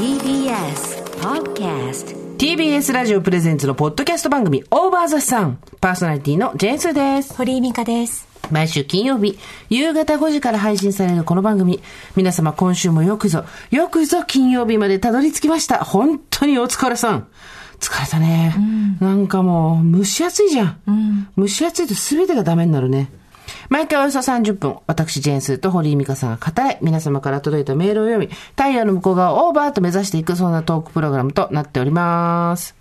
TBS Podcast TBS ラジオプレゼンツのポッドキャスト番組オーバーザさんパーソナリティのジェーンスーです。堀井美香です。毎週金曜日、夕方5時から配信されるこの番組。皆様今週もよくぞ、よくぞ金曜日までたどり着きました。本当にお疲れさん。疲れたね。なんかもう、蒸し暑いじゃん。蒸し暑いと全てがダメになるね。毎回およそ30分、私、ジェーンスーと堀井美香さんが語らい、皆様から届いたメールを読み、太陽の向こう側をオーバーと目指していく、そんなトークプログラムとなっております。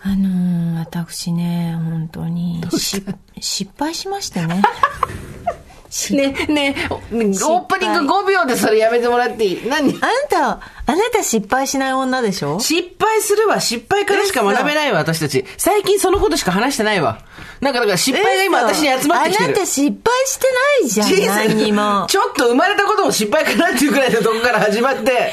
あのー、私ね、本当に、し、失敗しましてね。しね、ね、オープニング5秒でそれやめてもらっていい？何？あなた、あなた失敗しない女でしょ？失敗するわ。失敗からしか学べないわ、私たち。最近そのことしか話してないわ。なんか、だから失敗が今私に集まってきてる。あなた失敗してないじゃん、何にも。ちょっと生まれたことも失敗かなっていうくらいのとこから始まって、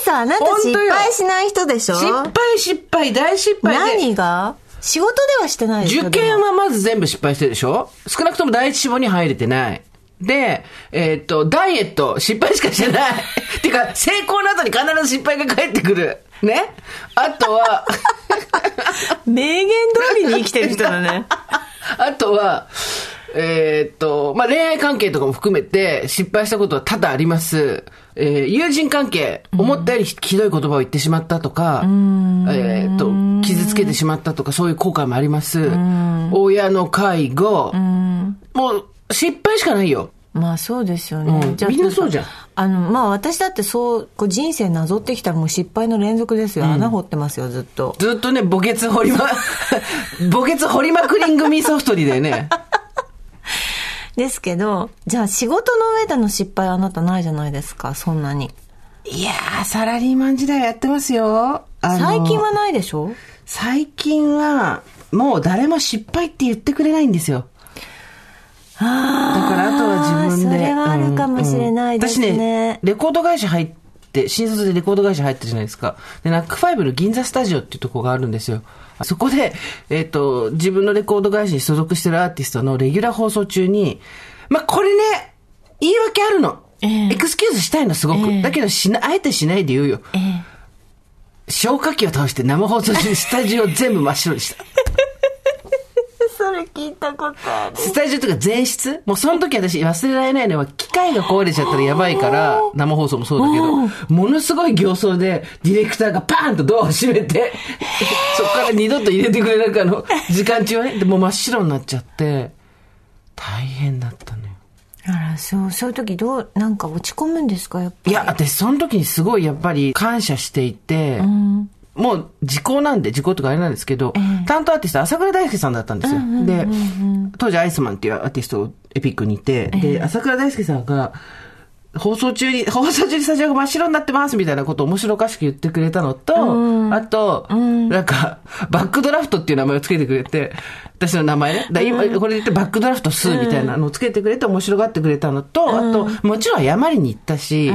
嘘、あなた失敗しない人でしょ？失敗失敗大失敗で。何が？仕事ではしてないで受験はまず全部失敗してるでしょ？少なくとも第一志望に入れてない。で、えーっと、ダイエット、失敗しかしてない。っていうか、成功の後に必ず失敗が返ってくる。ね？あとは、名言通りに生きてる人だね。あとは、えーっと、まあ、恋愛関係とかも含めて失敗したことは多々あります。えー友人関係、思ったよりひひどい言葉を言ってしまったとか、えーっと、傷つけてしまったとか、そういう後悔もあります。親の介護、もう失敗しかないよ。まあそうですよね。うんみんなそうじゃんあの、まあ私だってそう、こう人生なぞってきたらもう失敗の連続ですよ。穴掘ってますよ、ずっと。ずっとね、墓穴掘りま、墓穴掘りまくりん組ソフトリーだよね。ですけど、じゃあ仕事の上での失敗あなたないじゃないですか、そんなに。いやー、サラリーマン時代やってますよ。最近はないでしょ？最近は、もう誰も失敗って言ってくれないんですよ。だあからあとは自分で。それはあるかもしれないですね。うんうん私ね、レコード会社入って、新卒でレコード会社入ったじゃないですか。で、ナックファイブの銀座スタジオっていうところがあるんですよ。そこで、えっ、と、自分のレコード会社に所属してるアーティストのレギュラー放送中に、まあ、これね、言い訳あるの。ええエクスキューズしたいの、すごく。ええだけど、しな、あえてしないで言うよ。ええ消火器を倒して生放送中にスタジオ全部真っ白にした。それ聞いたことある。スタジオとか前室？もうその時私忘れられないのは機械が壊れちゃったらやばいから、生放送もそうだけど、ものすごい形相でディレクターがパーンとドアを閉めて、そこから二度と入れてくれなくあの、時間中はね、でもう真っ白になっちゃって、大変だったのよ。あら、そう、そういう時どう、なんか落ち込むんですか、やっぱり？いや、私その時にすごいやっぱり感謝していて、もう時効なんで、時効とかあれなんですけど、担当アーティスト朝倉大輔さんだったんですよ。で、当時アイスマンっていうアーティストをエピックにいて、で、朝倉大輔さんが、放送中に、放送中にスタジオが真っ白になってますみたいなことを面白おかしく言ってくれたのと、あと、なんか、バックドラフトっていう名前をつけてくれて、私の名前ね。だ今、これで言ってバックドラフト2みたいなのをつけてくれて面白がってくれたのと、あと、もちろん謝りに行ったし、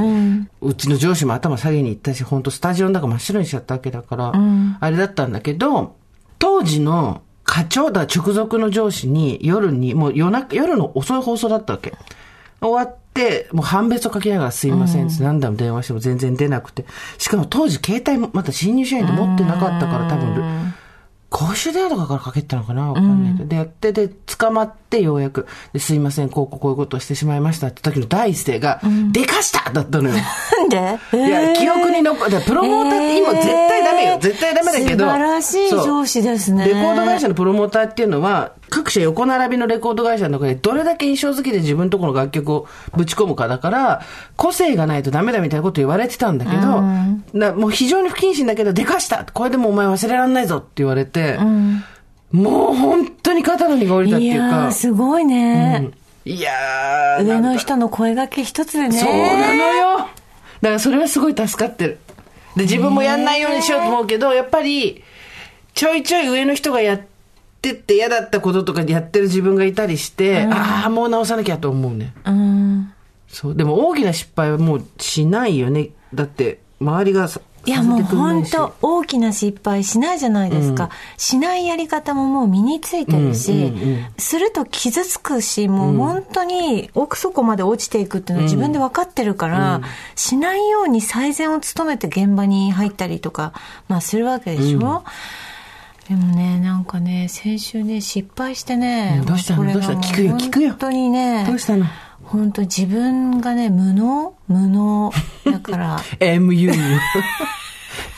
うちの上司も頭下げに行ったし、本当スタジオの中真っ白にしちゃったわけだから、あれだったんだけど、当時の課長だ、直属の上司に夜に、もう夜中、夜の遅い放送だったわけ。終わって、もう判別を書きながらすいませんって何度も電話しても全然出なくて。しかも当時携帯もまた新入社員で持ってなかったから多分、公衆電話とかからかけてたのかな？わかんないけど。で、やって、で、捕まってようやく、ですいません、こうこういうことをしてしまいましたって時の第一声が、でかした！だったのよ。なんで？いや、記憶に残って、プロモーターって今絶対ダメよ。絶対ダメだけど。素晴らしい上司ですね。レコード会社のプロモーターっていうのは、各社横並びのレコード会社の中でどれだけ印象付きで自分のところの楽曲をぶち込むかだから、個性がないとダメだみたいなこと言われてたんだけど、なもう非常に不謹慎だけど、でかしたこれでもお前忘れらんないぞって言われて、もう本当に肩の荷が下りたっていいうか。すごいね。いやー、上の人の声掛け一つでね。そうなのよ。だからそれはすごい助かってる。で、自分もやんないようにしようと思うけど、やっぱり、ちょいちょい上の人がやってって嫌だったこととかやってる自分がいたりして、ああ、もう直さなきゃと思うね。うん。そう。でも大きな失敗はもうしないよね。だって、周りがさいやもう本当大きな失敗しないじゃないですか、うん、しないやり方ももう身についてるし、うんうんうん、すると傷つくしもう本当に奥底まで落ちていくっていうのは自分で分かってるから、うん、しないように最善を務めて現場に入ったりとか、まあ、するわけでしょ、うんでもね、なんかね、先週ね、失敗してね、どうしたの？どうした？の聞くよ、聞くよ。本当にね、どうしたの？本当自分がね、無能？無能。だから。MU。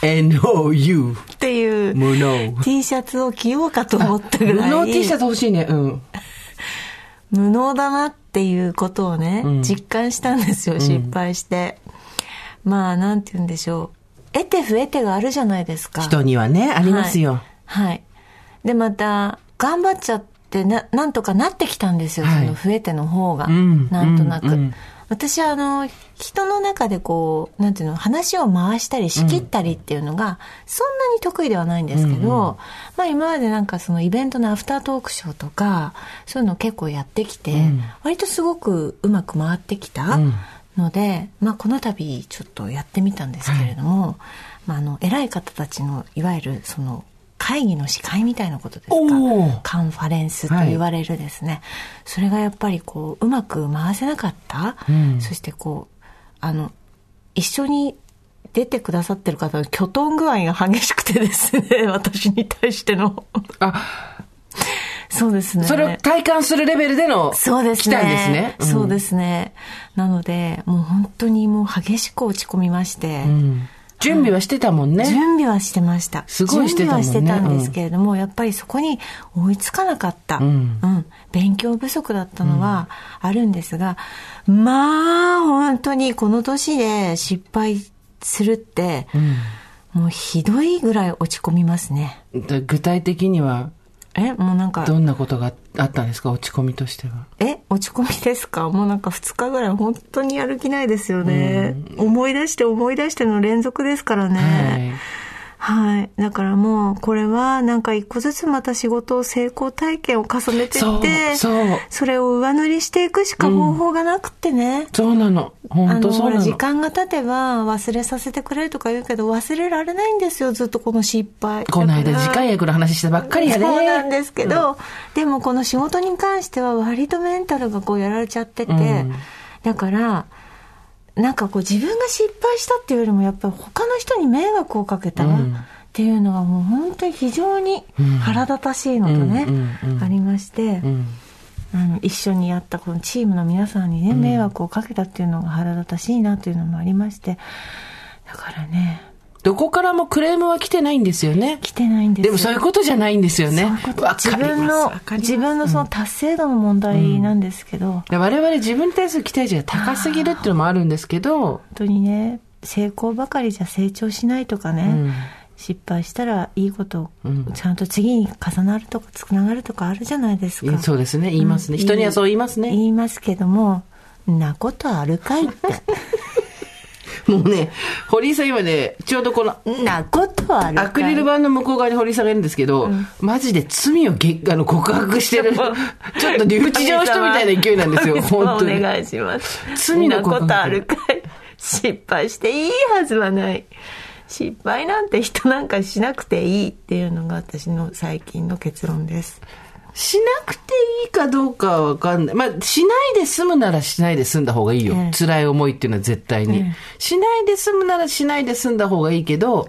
NOU っていう無能。T シャツを着ようかと思ったぐらい。無能 T シャツ欲しいね。うん。無能だなっていうことをね、うん、実感したんですよ失敗して、うん、まあなんて言うんでしょう。得て増えてがあるじゃないですか。人にはねありますよ。はい、はい、でまた頑張っちゃってななんとかなってきたんですよ、はい、その増えての方が、うん、なんとなく、うん。私はあの、人の中でこう、なんていうの、話を回したり仕切ったりっていうのが、そんなに得意ではないんですけど、うん、まあ今までなんかそのイベントのアフタートークショーとか、そういうのを結構やってきて、うん、割とすごくうまく回ってきたので、うん、まあこの度ちょっとやってみたんですけれども、はい、まああの、偉い方たちの、いわゆるその、会議の司会みたいなことですか？カンファレンスと言われるですね、はい、それがやっぱりこううまく回せなかった、うん、そしてこうあの一緒に出てくださってる方のきょとん具合が激しくてですね 私に対しての。あ。そうですね。それを体感するレベルでの、そうですね。来たんですね。うん、そうですね。なので、もう本当にもう激しく落ち込みまして、うん準備はしてたもんね。準備はしてました。すごいしてたもんね。準備はしてたんですけれども、うん、やっぱりそこに追いつかなかった。うん。うん、勉強不足だったのはあるんですが、うん、まあ、本当にこの年で失敗するって、もうひどいぐらい落ち込みますね。具体的にはえもうなんか。どんなことがあったんですか？落ち込みとしては。え落ち込みですか？もうなんか2日ぐらい本当にやる気ないですよね。思い出して思い出しての連続ですからね。はいはい。だからもう、これは、なんか一個ずつまた仕事を成功体験を重ねていって、そうそれを上塗りしていくしか方法がなくってね。うん、そうなの。本当そうなの。時間が経てば忘れさせてくれるとか言うけど、忘れられないんですよ、ずっとこの失敗。この間、次回役の話したばっかりやね。そうなんですけど、うん、でもこの仕事に関しては割とメンタルがこうやられちゃってて、うん、だから、なんかこう自分が失敗したっていうよりもやっぱり他の人に迷惑をかけたっていうのがもう本当に非常に腹立たしいのとね、ありまして、うん、一緒にやったこのチームの皆さんにね迷惑をかけたっていうのが腹立たしいなというのもありましてだからねどこからもクレームは来てないんですよね。来てないんですでもそういうことじゃないんですよね。自分の、自分のその達成度の問題なんですけど。うん、我々自分に対する期待値が高すぎるっていうのもあるんですけど。本当にね、成功ばかりじゃ成長しないとかね。うん。失敗したらいいことちゃんと次に重なるとかつながるとかあるじゃないですか、そうですね。言いますね、うん、人にはそう言いますね。言いますけどもなことあるかいって もうね、堀井さん今ね、ちょうどこの、なことあるアクリル板の向こう側に堀井さんがいるんですけど、うん、マジで罪をげあの告白してる、ちょっと留置場人みたいな勢いなんですよ、本当に。お願いします。罪のことあるかい失敗していいはずはない。失敗なんて人なんかしなくていいっていうのが私の最近の結論です。しなくていいかどうかはわかんない。まあ、しないで済むならしないで済んだ方がいいよ。ええ、辛い思いっていうのは絶対に、え、しないで済むならしないで済んだ方がいいけど、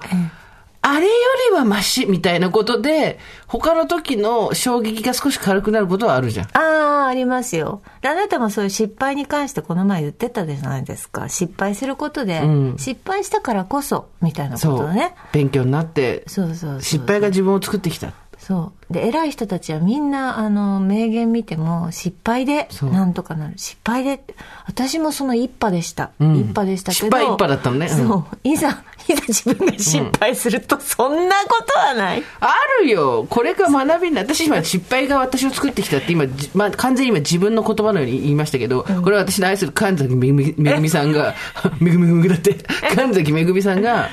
あれよりはマシみたいなことで、他の時の衝撃が少し軽くなることはあるじゃん。ああ、ありますよ。あなたもそういう失敗に関してこの前言ってたじゃないですか。失敗することで、うん、失敗したからこそ、みたいなことね。勉強になって、そうそう失敗が自分を作ってきた。そう。で偉い人たちはみんなあの名言見ても失敗でなんとかなる。失敗で私もその一派でした、うん、一派でしたけど失敗一派だったのね、うん、そう。いざいざ自分が失敗すると、そんなことはない、あるよ。これが学びにな私今失敗が私を作ってきたって今、まあ、完全に今自分の言葉のように言いましたけど、これは私の愛する神崎めぐみさんが めぐみめぐだって。神崎めぐみさんが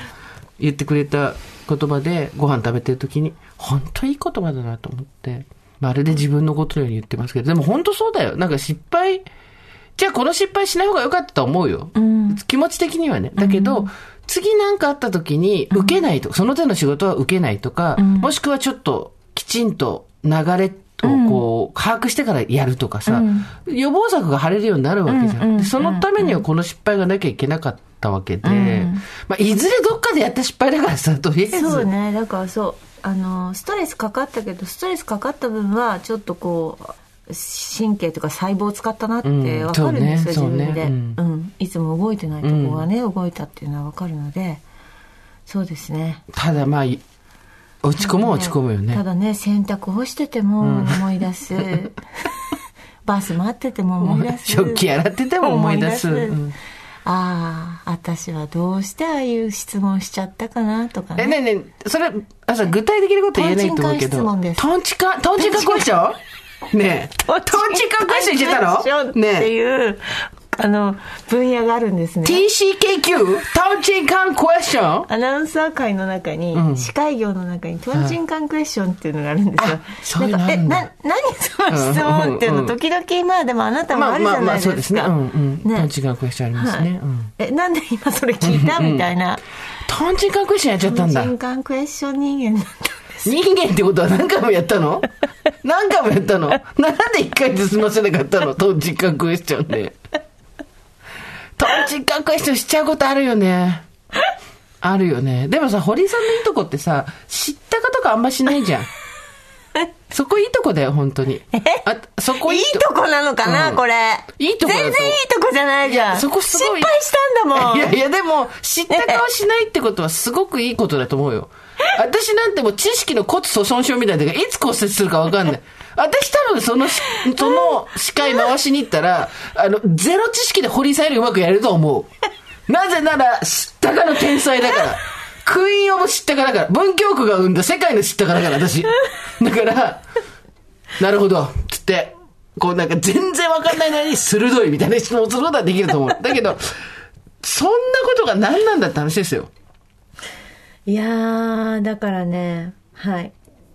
言ってくれた言葉でご飯食べてる時に本当いい言葉だなと思って、まるで自分のことのように言ってますけど、でも本当そうだよ。なんか失敗、じゃあこの失敗しない方が良かったと思うよ。うん、気持ち的にはね。だけど、うん、次なんかあった時に受けないと、うん、その手の仕事は受けないとか、うん、もしくはちょっときちんと流れをこう、把握してからやるとかさ、予防策が張れるようになるわけじゃん。そのためにはこの失敗がなきゃいけなかったわけで、まあ、いずれどっかでやった失敗だからさ、とりあえず。そうね、だからそう。あのストレスかかったけどストレスかかった分はちょっとこう神経とか細胞を使ったなって分かるんですよ、うんね、自分で、ね。うん、うん、いつも動いてないとこがね、うん、動いたっていうのは分かるのでそうですね。ただまあ落ち込む落ち込むよね。ただね洗濯干してても思い出す、バス待ってても思い出す。食器洗ってても思い出す。ああ私はどうしてああいう質問しちゃったかなとかね。えねえねえそれあさ具体的なこと言えないと思うけどトンチカ質問です。トンチカトンチカクエスチョンねえ。トンチカクエスチョンしてたのねえ。っていう、あの、分野があるんですね。TCKQ? トンチンカンクエスチョンアナウンサー界の中に、うん、司会業の中にトンチンカンクエスチョンっていうのがあるんですよ。なんか、え、な、何その質問っていうの、時々、まあでもあなたもあるじゃないですか。まあまあそうですね。うんうん。トンチンカンクエスチョンありますね。え、なんで今それ聞いたみたいな。トンチンカンクエスチョンやっちゃったんだ。トンチンカンクエスチョン人間なんだ。人間ってことは何回もやったの？何回もやったの？なんで一回で済ませなかったの？トンチンカンクエスチョンで。トンチンカンクエスチョンしちゃうことあるよね。あるよね。でもさ、堀さんのいいとこってさ、知ったかとかあんましないじゃん。そこいいとこだよ、本当に。あ、そこいいとこなのかな、うん、これ。いいとこ全然いいとこじゃないじゃん。そこすごい。失敗したんだもん。いやいや、でも、知った顔しないってことはすごくいいことだと思うよ。私なんてもう知識の骨粗鬆症みたいだから、いつ骨折するかわかんない。私多分その、その司会回しに行ったら、あの、ゼロ知識で掘り下げるうまくやれると思う。なぜなら、知ったかの天才だから。クイーンオブ知ったかだから。文京区が生んだ世界の知ったかだから、私。だから、なるほど、つって、こうなんか全然わかんないのに鋭いみたいな質問することはできると思う。だけど、そんなことが何なんだって話ですよ。いやー、だからね、はい。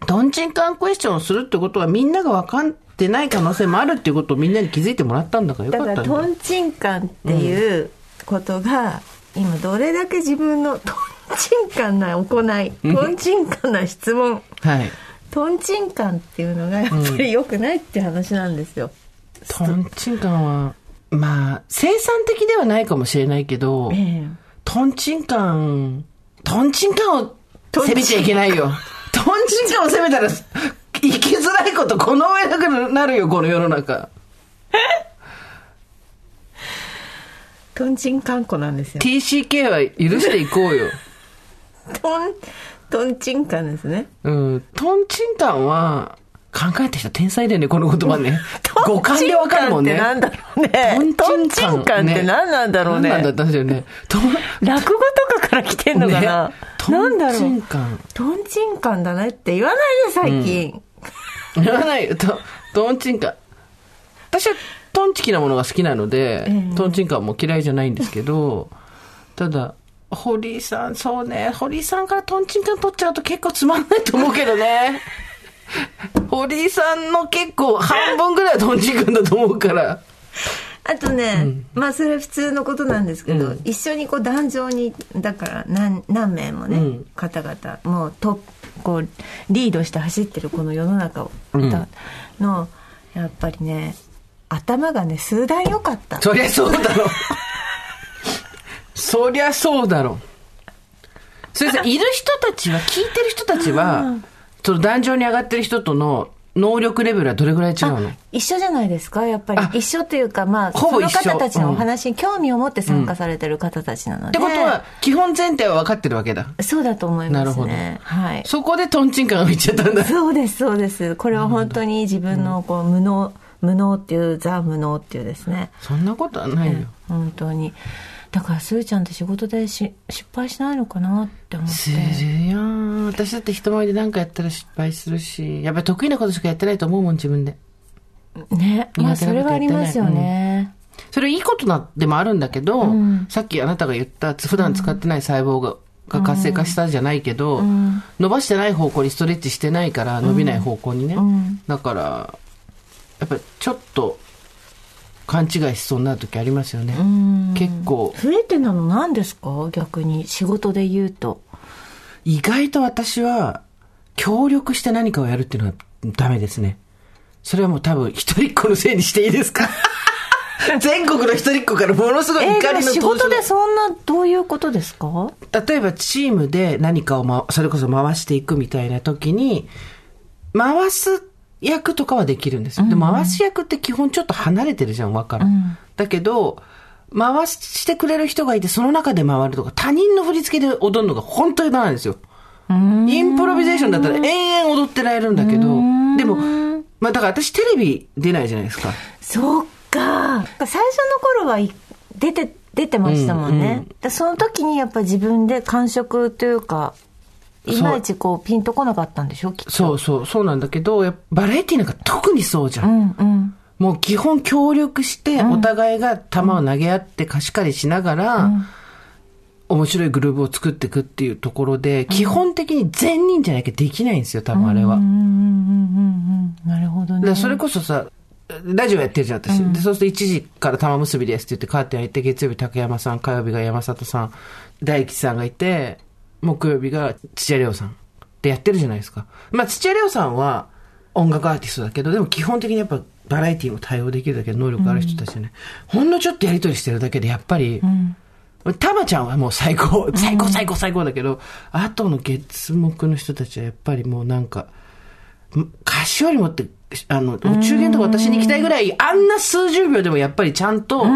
トンチンカンクエスチョンをするってことはみんなが分かってない可能性もあるっていうことをみんなに気づいてもらったんだからよかっただ。からトンチンカンっていうことが、うん、今どれだけ自分のトンチンカンな行い、トンチンカンな質問、はい、トンチンカンっていうのがやっぱり良くないって話なんですよ。うん、トンチンカンは、まあ、生産的ではないかもしれないけど、ええ、トンチンカン、トンチンカンを攻めちゃいけないよ。トンチンカンを攻めたら、生きづらいことこの上なくなるよ、この世の中。トンチンカンコなんですよ。TCK は許していこうよ。トン、トンチンカンですね。うん。トンチンカンは、考えた人天才だよね、この言葉ね。五感でわかるもんね。なんだろうね。トンチンカンって何なんだろうね。何なんだったんですよね。落語とかから来てんのかな、ね、なんだろう。トンチンカン。トンチンカンだねって言わないよ、最近。うん、言わないよ、トトンチンカン。私はトンチキなものが好きなので、えー、トンチンカンも嫌いじゃないんですけど、ただ、堀井さん、そうね、堀井さんからトンチンカン取っちゃうと結構つまんないと思うけどね。堀井さんの結構半分ぐらいはトンチンカンだと思うから。あとね、うん、まあそれは普通のことなんですけど、うん、一緒にこう壇上にだから何何名もね、うん、方々もうとこうリードして走ってるこの世の中を、のやっぱりね頭がね数段良かった。そりゃそうだろそりゃそうだろそれさいる人たちは聞いてる人たちはその壇上に上がってる人との能力レベルはどれぐらい違うの？一緒じゃないですか？やっぱり。一緒というかまあその方たちのお話に興味を持って参加されてる方たちなので、うん、ってことは基本前提は分かってるわけだ。そうだと思いますね。なるほど、はい、そこでトンチンカンがいっちゃったんだ。そうですそうです。これは本当に自分のこう無能、無能っていうザ無能っていうですね。そんなことはないよ、本当にだからすーちゃんって仕事でし失敗しないのかなって思って。するよ私だって人前で何かやったら失敗するし。やっぱり得意なことしかやってないと思うもん自分で。ねまあそれはありますよね、うん、それいいことなでもあるんだけど、うん、さっきあなたが言った普段使ってない細胞が、が活性化したじゃないけど、うん、伸ばしてない方向にストレッチしてないから伸びない方向にね、だからやっぱりちょっと勘違いしそうになる時ありますよね。結構。増えてなの何ですか？逆に仕事で言うと。意外と私は協力して何かをやるっていうのはダメですね。それはもう多分一人っ子のせいにしていいですか？全国の一人っ子からものすごい怒りの仕事でそんなどういうことですか？例えばチームで何かを、ま、それこそ回していくみたいな時に回す役とかはできるんですよ。で、回す役って基本ちょっと離れてるじゃん、わから、うん。だけど、回してくれる人がいて、その中で回るとか、他人の振り付けで踊るのが本当になんですよ。インプロビゼーションだったら延々踊ってられるんだけど、でも、まあだから私テレビ出ないじゃないですか。そっか。最初の頃は出て、出てましたもんね。うんうん、その時にやっぱ自分で感触というか、いまいちこうピンとこなかったんでしょ？そうそう、そうなんだけど、バラエティなんか特にそうじゃん。うんうん、もう基本協力して、お互いが球を投げ合って貸し借りしながら、うん、面白いグルーブを作っていくっていうところで、基本的に全人じゃなきゃできないんですよ、多分あれは。なるほどね。それこそさ、ラジオやってるじゃん、私。うん、で、そうすると1時から玉結びですって言ってカーテン開いて、月曜日竹山さん、火曜日が山里さん、大吉さんがいて、木曜日が土屋レオさんでやってるじゃないですか。まあ、土屋レオさんは音楽アーティストだけど、でも基本的にやっぱバラエティーも対応できるだけの能力ある人たちね、うん、ほんのちょっとやりとりしてるだけで、やっぱり、うん、たまちゃんはもう最高、最高最高最高だけど、うん、後の月木の人たちはやっぱりもうなんか、歌詞よりもって、あの、お中元とか私に行きたいぐらい、あんな数十秒でもやっぱりちゃんと、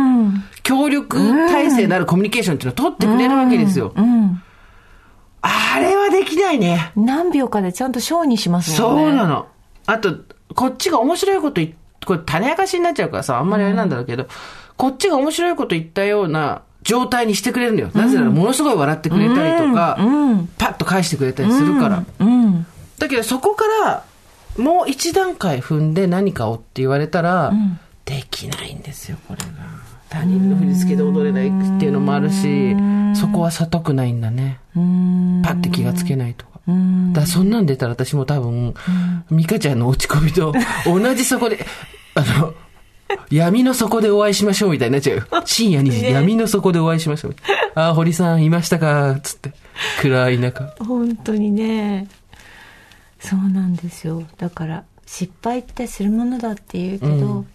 協力体制のあるコミュニケーションっていうのを取ってくれるわけですよ。うんあれはできないね。何秒かでちゃんとショーにしますもんね。そうなの。あと、こっちが面白いこと言これ種明かしになっちゃうからさ、あんまりあれなんだろうけど、うん、こっちが面白いこと言ったような状態にしてくれるんだよ。なぜなら、ものすごい笑ってくれたりとか、うん、パッと返してくれたりするから。うん、だけど、そこから、もう一段階踏んで何かをって言われたら、できないんですよ、これが。他人の振り付けで踊れないっていうのもあるし、そこは悟くないんだね。パッて気がつけないとか。だそんなん出たら私も多分、美香ちゃんの落ち込みと 同じそこで、あの、闇の底でお会いしましょうみたいになっちゃうよ。深夜に闇の底でお会いしましょう。ああ、堀さんいましたか？つって。暗い中。本当にね。そうなんですよ。だから、失敗ってするものだって言うけど、うん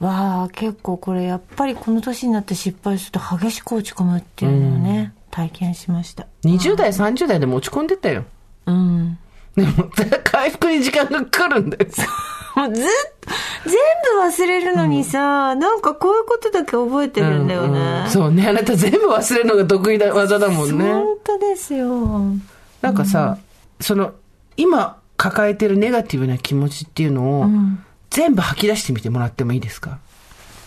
わあ結構これやっぱりこの年になって失敗すると激しく落ち込むっていうのをね、うん、体験しました。20代30代でも落ち込んでたよ。うん。でも回復に時間がかかるんだよ。もうずっと全部忘れるのにさ、うん、なんかこういうことだけ覚えてるんだよね、うんうん、そうねあなた全部忘れるのが得意な技だもんね。本当ですよ。なんかさ、その今抱えてるネガティブな気持ちっていうのを、全部吐き出してみてもらってもいいですか？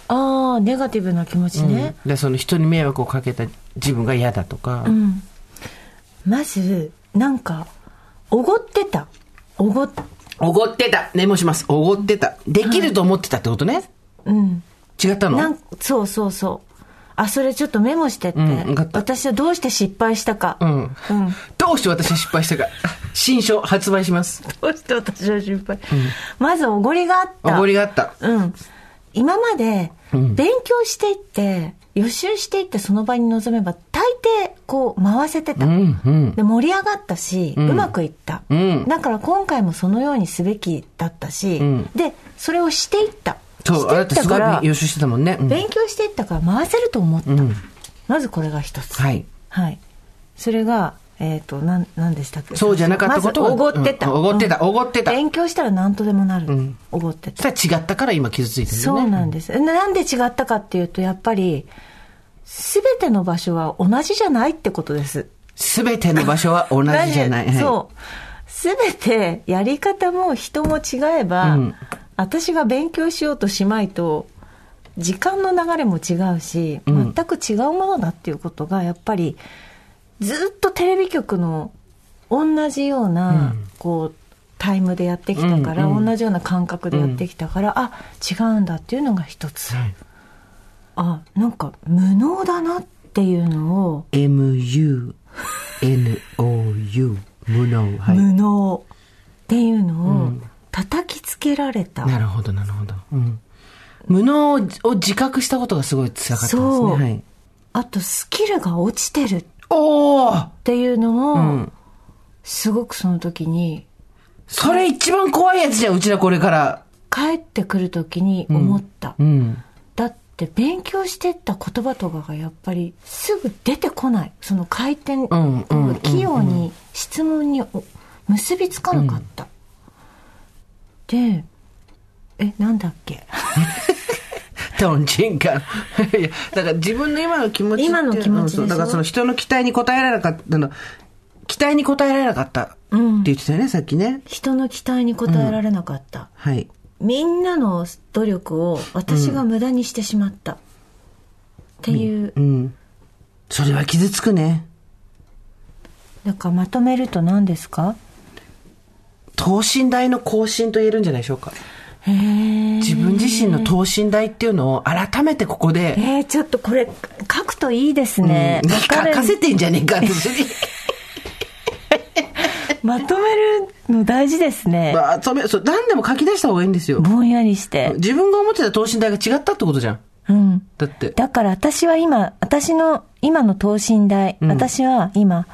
ああネガティブな気持ちね、うん、でその人に迷惑をかけた自分が嫌だとか、うん、まずなんかおごってた。おごおごってた。メモします。おごってた。できると思ってたってことね、うん、違ったの？そうそうそう。あ、それちょっとメモしてって。うん、私はどうして失敗したか。うん。うん、どうして私は失敗したか。新書発売します。どうして私は失敗、うん、まずおごりがあった。おごりがあった。うん。今まで、勉強していって、予習していってその場に臨めば、大抵、こう、回せてた。うんうん、で、盛り上がったし、うまくいった、うん。だから今回もそのようにすべきだったし、で、それをしていった。そう、あなたすごい予習してたもんね。うん、勉強していったから回せると思った。うん、まずこれが一つ。はい。はい。それが、えっ、ー、と、なん、なんでしたっけ？そうじゃなかったことおごってた。おごってた、おごってた。勉強したら何とでもなる。おごってた。違ったから今傷ついてるね。そうなんです。なんで違ったかっていうと、やっぱり、すべての場所は同じじゃないってことです。すべての場所は同じじゃない。そう。すべてやり方も人も違えば、うん、私が勉強しようとしまいと時間の流れも違うし、全く違うものだっていうことがやっぱりずっとテレビ局の同じような、こうタイムでやってきたから、同じような感覚でやってきたから、あ違うんだっていうのが一つ、あなんか無能だなっていうのを MUNOU 無能、はい、無能っていうのを、叩きつけられた。なるほどなるほど、うん、無能を自覚したことがすごい辛かったですね。はい、あと、スキルが落ちてる。おっていうのも、うん、すごくその時に。それ一番怖いやつじゃん、うちらこれから。帰ってくる時に思った。うん、うんだって勉強してった言葉とかがやっぱりすぐ出てこない。その回転、うん、器用に質問に結びつかなかった、うん、でえなんだっけ？トンチンカン。いや、だから自分の今の気持ち今の気持ちだからその人の期待に応えられなかったの、期待に応えられなかったって言ってたよね、うん、さっきね。人の期待に応えられなかった。うん、はい。みんなの努力を私が無駄にしてしまった。っていう、うん、うん。それは傷つくね。だからまとめると何ですか？等身大の更新と言えるんじゃないでしょうか。自分自身の等身大っていうのを改めてここで。えー、ちょっとこれ書くといいですね。うん、書かせてんじゃねえかって。まとめるの大事ですね。まとめ、そう、何でも書き出した方がいいんですよ。ぼんやりして。自分が思ってた等身大が違ったってことじゃん。うん。だって。だから私は今、私の今の等身大、うん、私は今、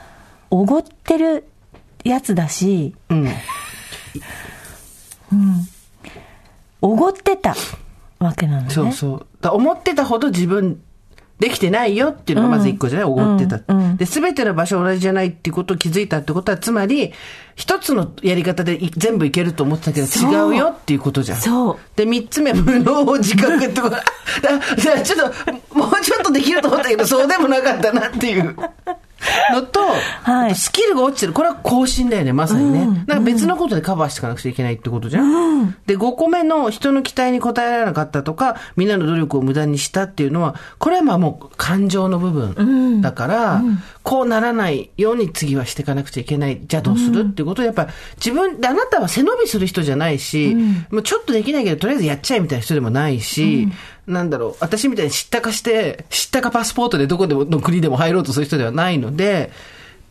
おごってるやつだし、うん。うん。おごってたわけなのね。そうそう。だ思ってたほど自分できてないよっていうのがまず一個じゃない、おごってた。うんうん、で、すべての場所同じじゃないっていうことを気づいたってことは、つまり、一つのやり方で全部いけると思ってたけど違うよっていうことじゃん。そう。で、三つ目、無能自覚ってこと。だ、だちょっと、もうちょっとできると思ったけど、そうでもなかったなっていう。のと、はい、スキルが落ちてる。これは更新だよね、まさにね。うん、なんか別のことでカバーしていかなくちゃいけないってことじゃん。うん、で、5個目の人の期待に応えられなかったとか、みんなの努力を無駄にしたっていうのは、これはまあもう感情の部分だから、うん、こうならないように次はしていかなくちゃいけない。じゃあどうするっていうことをやっぱ自分で、あなたは背伸びする人じゃないし、もうちょっとできないけど、とりあえずやっちゃえみたいな人でもないし、なんだろう、私みたいに知ったかして、知ったかパスポートでどこでもの国でも入ろうとする人ではないので、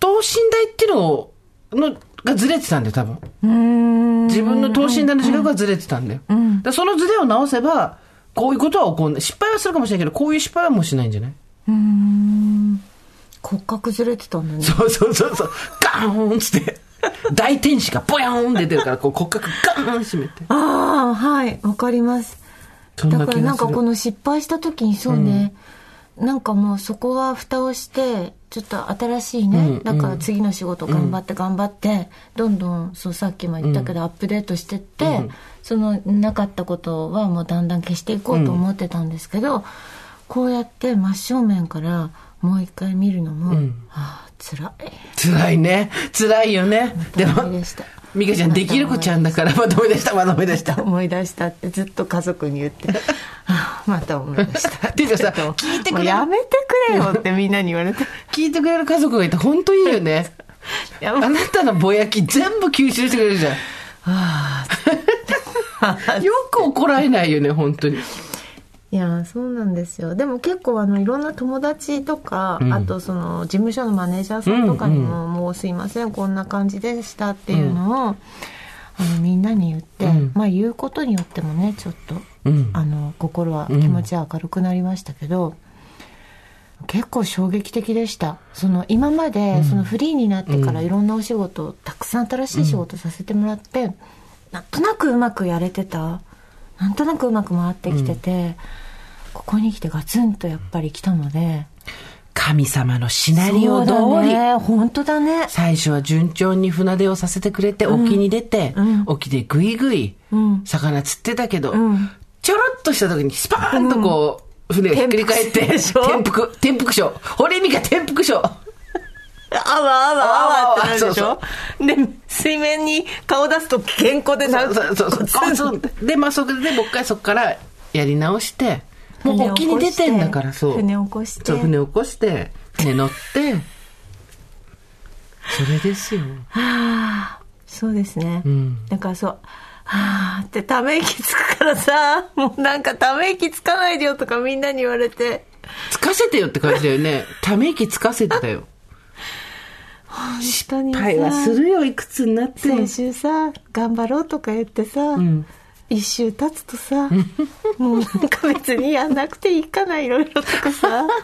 等身大っていうののがずれてたんだよ、多分。自分の等身大の自覚がずれてたんだよ。うん、だそのずれを直せば、こういうことは起こんない。失敗はするかもしれないけど、こういう失敗はもうしないんじゃない？うん。骨格ずれてたんだね。そうそうそうそう。ガーンつって。大天使がボヤーン出てるから、こう骨格ガーン締めて。ああ、はい、わかります。だからなんかこの失敗した時にそうね、うん、なんかもうそこは蓋をしてちょっと新しいね、うん、だから次の仕事頑張って頑張って、どんどんそうさっきも言ったけど、アップデートしてって、そのなかったことはもうだんだん消していこうと思ってたんですけど、こうやって真正面からもう一回見るのも、うん、ああ辛い。辛いね。辛いよね。でも美香ちゃんできる子ちゃんだから まとめ出したまとめ出した。思い出したってずっと家族に言って。また思い出した。っ ていうかさ聞いてくれやめてくれよってみんなに言われて。聞いてくれる家族がいて本当いいよね。あなたのぼやき全部吸収してくれるじゃん。よく怒られないよね本当にいやそうなんですよ。でも結構あのいろんな友達とか、うん、あとその事務所のマネージャーさんとかにも、うんうん、もうすいませんこんな感じでしたっていうのを、うん、あのみんなに言って、うん、まあ言うことによってもねちょっと、あの心は気持ちは明るくなりましたけど、結構衝撃的でした。その今までそのフリーになってからいろんなお仕事、たくさん新しい仕事させてもらって、なんとなくうまくやれてた。なんとなくうまく回ってきてて、ここに来てガツンとやっぱり来たので、神様のシナリオ通り。ね、本当だね。最初は順調に船出をさせてくれて、沖に出て、うん、沖でぐいぐい、魚釣ってたけど、うん、ちょろっとした時にスパーンとこう、船がひっくり返って、転覆、転覆賞。堀美香転覆賞。あわあわあわってなるでしょ？で、水面に顔出すと健康でなる。そうそうそう。で、まあそこでもう一回そこからやり直して、もう沖に出てんだからそう。船起こして。船起こして船乗って。それですよ。はあそうですね、うん、だからそうはあってため息つくからさ もうなんかため息つかないでよとかみんなに言われて。つかせてよって感じだよね。ため息つかせてたよ。失敗はするよいくつになって先週さ頑張ろうとか言ってさ、うん一周経つとさもうなんか別にやんなくていいかないろいろとかさ。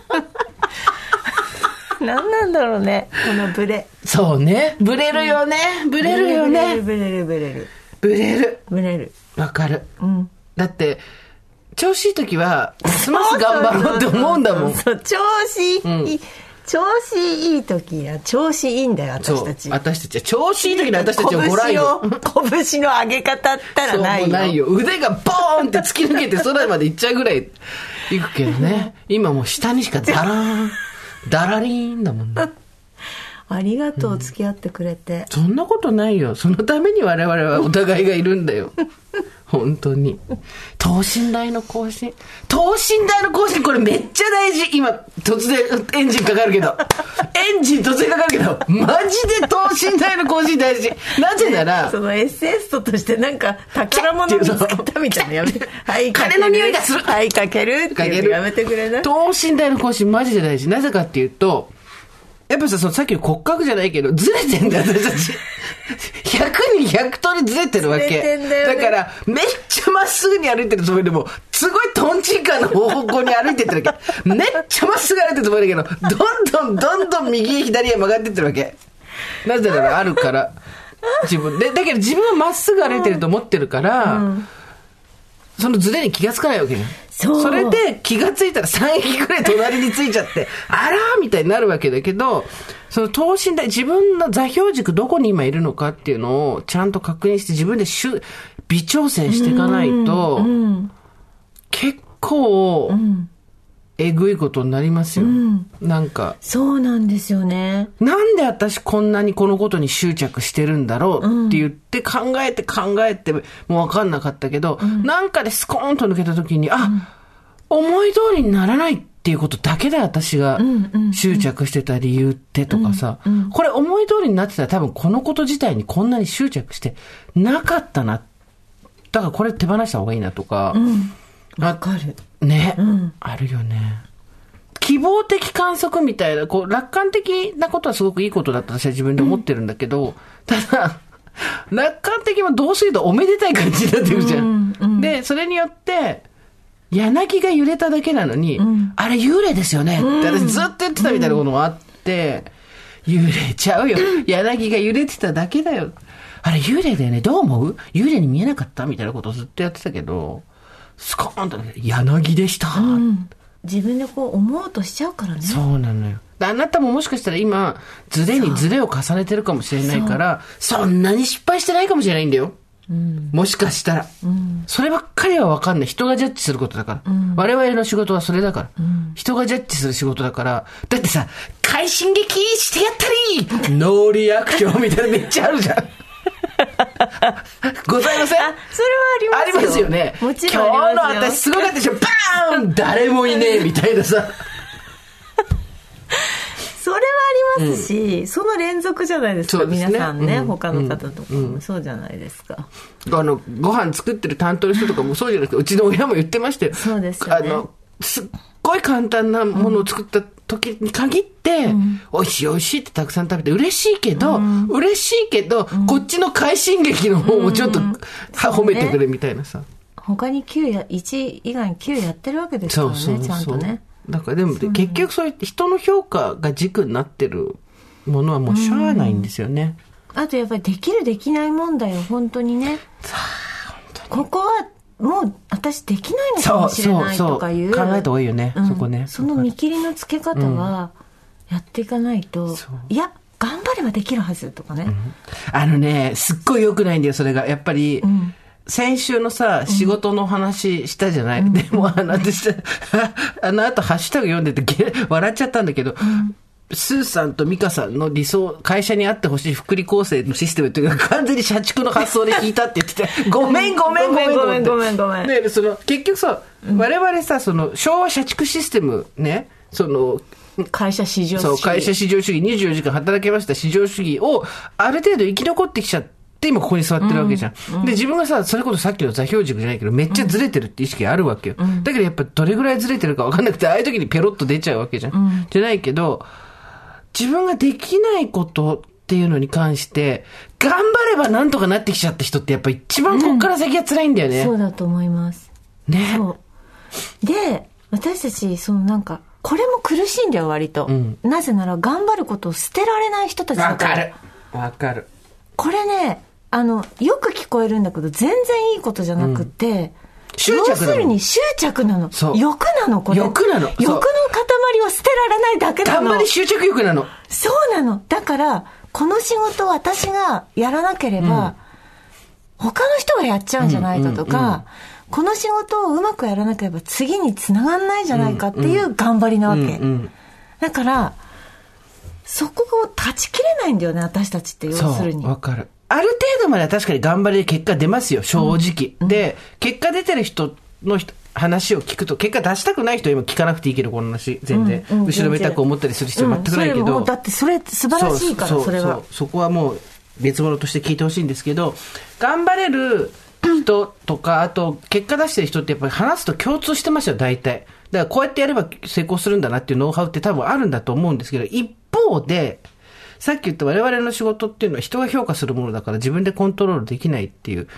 何なんだろうねこのブレ。そうね。ブレるよね、ブレるよね。ブレるブレる。ブレる。ブレる。わかる、うん。だって調子いい時はますます頑張ろうって思うんだもん。そう調子いい、うん調子いい時は調子いいんだよ私たち。私たち。は調子いい時の私たちはご覧よ。拳の上げ方ったらないよ。ないよ。腕がボーンって突き抜けて空まで行っちゃうぐらい行くけどね。今もう下にしかダラーンダラリーンだもんねありがとう付き合ってくれて、そんなことないよ。そのために我々はお互いがいるんだよ。本当に。等身大の更新。等身大の更新これめっちゃ大事。今突然エンジンかかるけど。エンジン突然かかるけど。マジで等身大の更新大事。なぜならそのエッセンストとしてなんか宝物見つけたみたいなやめて。は い金の匂いがする。はいかける。ってやめてくれない。等身大の更新マジで大事。なぜかっていうと、やっぱさ、そのさっきの骨格じゃないけど、ずれてんだよ、私たち。100に100通りずれてるわけ。だよねから、めっちゃまっすぐに歩いてるつもりでも、すごいトンチンカンの方向に歩いてってるわけ。めっちゃまっすぐ歩いてるつもりだけど、どんどんどんどん右へ左へ曲がってってるわけ。なぜならあるから。自分で、だけど自分はまっすぐ歩いてると思ってるから、そのズレに気がつかないわけじゃん。そう。れで気がついたら3駅くらい隣についちゃって、あらーみたいになるわけだけど、その等身大、自分の座標軸どこに今いるのかっていうのをちゃんと確認して自分でしゅ微調整していかないと、結構、えぐいことになりますよ。なんか、そうなんですよね。なんで私こんなにこのことに執着してるんだろうって言って考えて考えてもう分かんなかったけど、なんかでスコーンと抜けた時に、あ、思い通りにならないっていうことだけで私が執着してた理由ってとかさ、これ思い通りになってたら多分このこと自体にこんなに執着してなかったな。だからこれ手放した方がいいなとか、わかるね、あるよね。希望的観測みたいな、こう、楽観的なことはすごくいいことだった私は自分で思ってるんだけど、ただ、楽観的もどうするとおめでたい感じになってくるじゃん。で、それによって、柳が揺れただけなのに、あれ幽霊ですよね。って私ずっと言ってたみたいなことがあって、幽霊ちゃうよ。柳が揺れてただけだよ。あれ幽霊だよね。どう思う？幽霊に見えなかった？みたいなことをずっとやってたけど、スコーンとね、柳でした。自分でこう思おうとしちゃうからねそうなのよ。であなたももしかしたら今、ズレにズレを重ねてるかもしれないから、そんなに失敗してないかもしれないんだよ。もしかしたら、そればっかりは分かんない。人がジャッジすることだから。我々の仕事はそれだから、人がジャッジする仕事だから。だってさ、快進撃してやったりノーリアクションみたいなのめっちゃあるじゃん。ございません？あそれはありますよ。ありますよね。もちろんありますよ。今日の私すごかったでしょ。バーン！誰もいねえみたいなさ。それはありますし、その連続じゃないですか。すね。皆さんね、うん。他の方とかも。そうじゃないですか、あの、ご飯作ってる担当の人とかもそうじゃなくて、うちの親も言ってましたよ。そうですよね。あの、すっごい簡単なものを作った時に限って、美味しい美味しいってたくさん食べて嬉しいけど、嬉しいけど、こっちの快進撃の方もちょっと、は褒めてくれみたいなさ。他に9や1以外に9やってるわけですからねちゃんとね。だからでも、結局そうやって人の評価が軸になってるものはもうしゃあないんですよね。あとやっぱりできるできない問題を本当にね。ここはもう私できないのかそうもしれないそうそう。考とかいうえた方がいいよね、うん。そこね。その見切りのつけ方はやっていかないと、そう。いや頑張ればできるはずとかね、あのね、すっごい良くないんだよ、それが。やっぱり、ん。先週のさ、仕事の話したじゃない、でも、あの、私、あの後、ハッシュタグ読んでて、げ笑っちゃったんだけど、スーさんとミカさんの理想、会社にあってほしい福利厚生のシステムっていうか、完全に社畜の発想で聞いたって言ってて、ごめんごめんごめんごめんごめん。ごめんで、その、結局さ、我々さ、その、昭和社畜システムね、その、会社市場主義。そう、会社市場主義、24時間働けました市場主義を、ある程度生き残ってきちゃって、今ここに座ってるわけじゃん。で、自分がさ、それこそさっきの座標軸じゃないけど、めっちゃずれてるって意識があるわけよ。だけどやっぱどれぐらいずれてるか分かんなくて、ああいう時にペロッと出ちゃうわけじゃん。じゃないけど、自分ができないことっっていうのに関して、頑張ればなんとかなってきちゃった人ってやっぱ一番こっから先が辛いんだよね。うん、そうだと思います。ね。で、私たち、そのなんか、これも苦しいんだよ、割と。うん、なぜなら、頑張ることを捨てられない人たちだから。わかる。わかる。これね、あの、よく聞こえるんだけど、全然いいことじゃなくて、うん執着要するに執着なの。欲なの、これ。欲なの。欲の塊を捨てられないだけなの。頑張り執着欲なの。そうなの。だから、この仕事を私がやらなければ、うん、他の人がやっちゃうんじゃないかとか、うんうんうん、この仕事をうまくやらなければ次につながんないんじゃないかっていう頑張りなわけ。うんうん、だから、そこを断ち切れないんだよね、私たちって、要するに。わかる。ある程度までは確かに頑張りで結果出ますよ、正直。うん、で、結果出てる人の人、話を聞くと、結果出したくない人は今聞かなくていいけど、この話、全然。うんうん、後ろめたく思ったりする必要全くないけど。うん、だってそれ素晴らしいから、それは。そこはもう別物として聞いてほしいんですけど、頑張れる人とか、あと、結果出してる人ってやっぱり話すと共通してますよ、大体。だからこうやってやれば成功するんだなっていうノウハウって多分あるんだと思うんですけど、一方で、さっき言った我々の仕事っていうのは人が評価するものだから自分でコントロールできないっていう。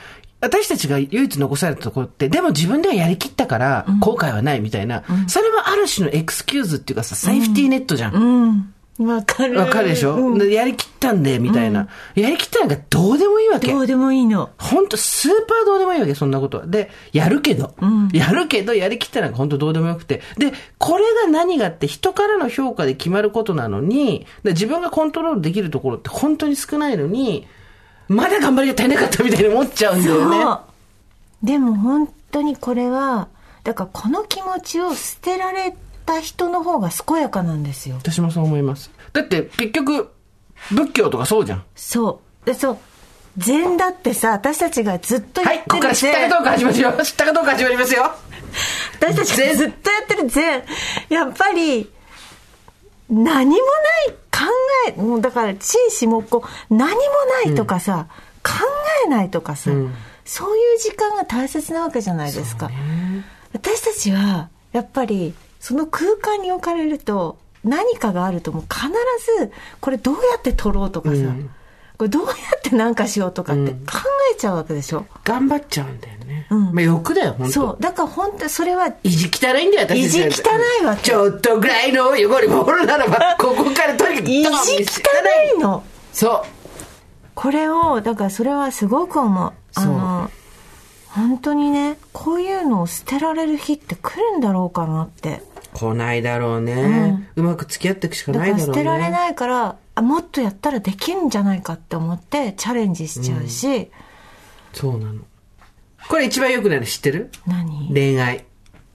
私たちが唯一残されたところって、でも自分ではやりきったから後悔はないみたいな、うん、それはある種のエクスキューズっていうかさ、セーフティーネットじゃん。うんわかる。わかるでしょ、うん、やりきったんで、みたいな、うん、やりきったなんかどうでもいいわけ。どうでもいいの。本当スーパーどうでもいいわけ、そんなことは。で、やるけど。うん、やるけど、やりきったなんか本当どうでもよくて。で、これが何がって人からの評価で決まることなのに、自分がコントロールできるところって本当に少ないのに、まだ頑張りが足りなかったみたいに思っちゃうんだよね。でも本当にこれは、だからこの気持ちを捨てられた人の方が健やかなんですよ。私もそう思います。だって結局、仏教とかそうじゃん。そう。で、そう。禅だってさ、私たちがずっと言ってるはい、ここから知ったかどうか始まりますよ。知ったかどうか始まりますよ。私たちがずっとやってる禅。やっぱり、何もない考え、もうだから、真摯もこう、何もないとかさ、うん、考えないとかさ、うん、そういう時間が大切なわけじゃないですか。私たちは、やっぱり、その空間に置かれると何かがあるともう必ずこれどうやって撮ろうとかさ、うん、これどうやって何かしようとかって考えちゃうわけでしょ、うん、頑張っちゃうんだよね、うん、まあ欲だよ本当。そう。だから本当それは意地汚いんだよ私意地汚いわけ。ちょっとぐらいの汚れもるならば ここからとにかく意地汚いの。そう。これをだからそれはすごく思う。あの本当にねこういうのを捨てられる日って来るんだろうかなって来ないだろうね、うん、うまく付き合っていくしかないだろうね。捨てられないからあもっとやったらできるんじゃないかって思ってチャレンジしちゃうし、うん、そうなの。これ一番よくないの知ってる？何？恋愛。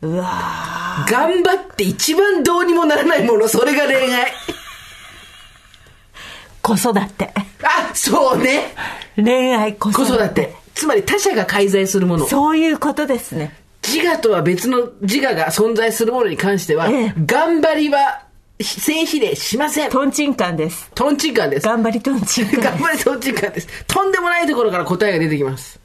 うわ頑張って一番どうにもならないもの。それが恋愛。子育て。あそうね。恋愛子育て。つまり他者が介在するもの。そういうことですね自我とは別の自我が存在するものに関しては、ええ、頑張りは性比例しません。トンチンカンです。トンチンカンです。頑張りトンチンカン。頑張りトンチンカンです。とんでもないところから答えが出てきます。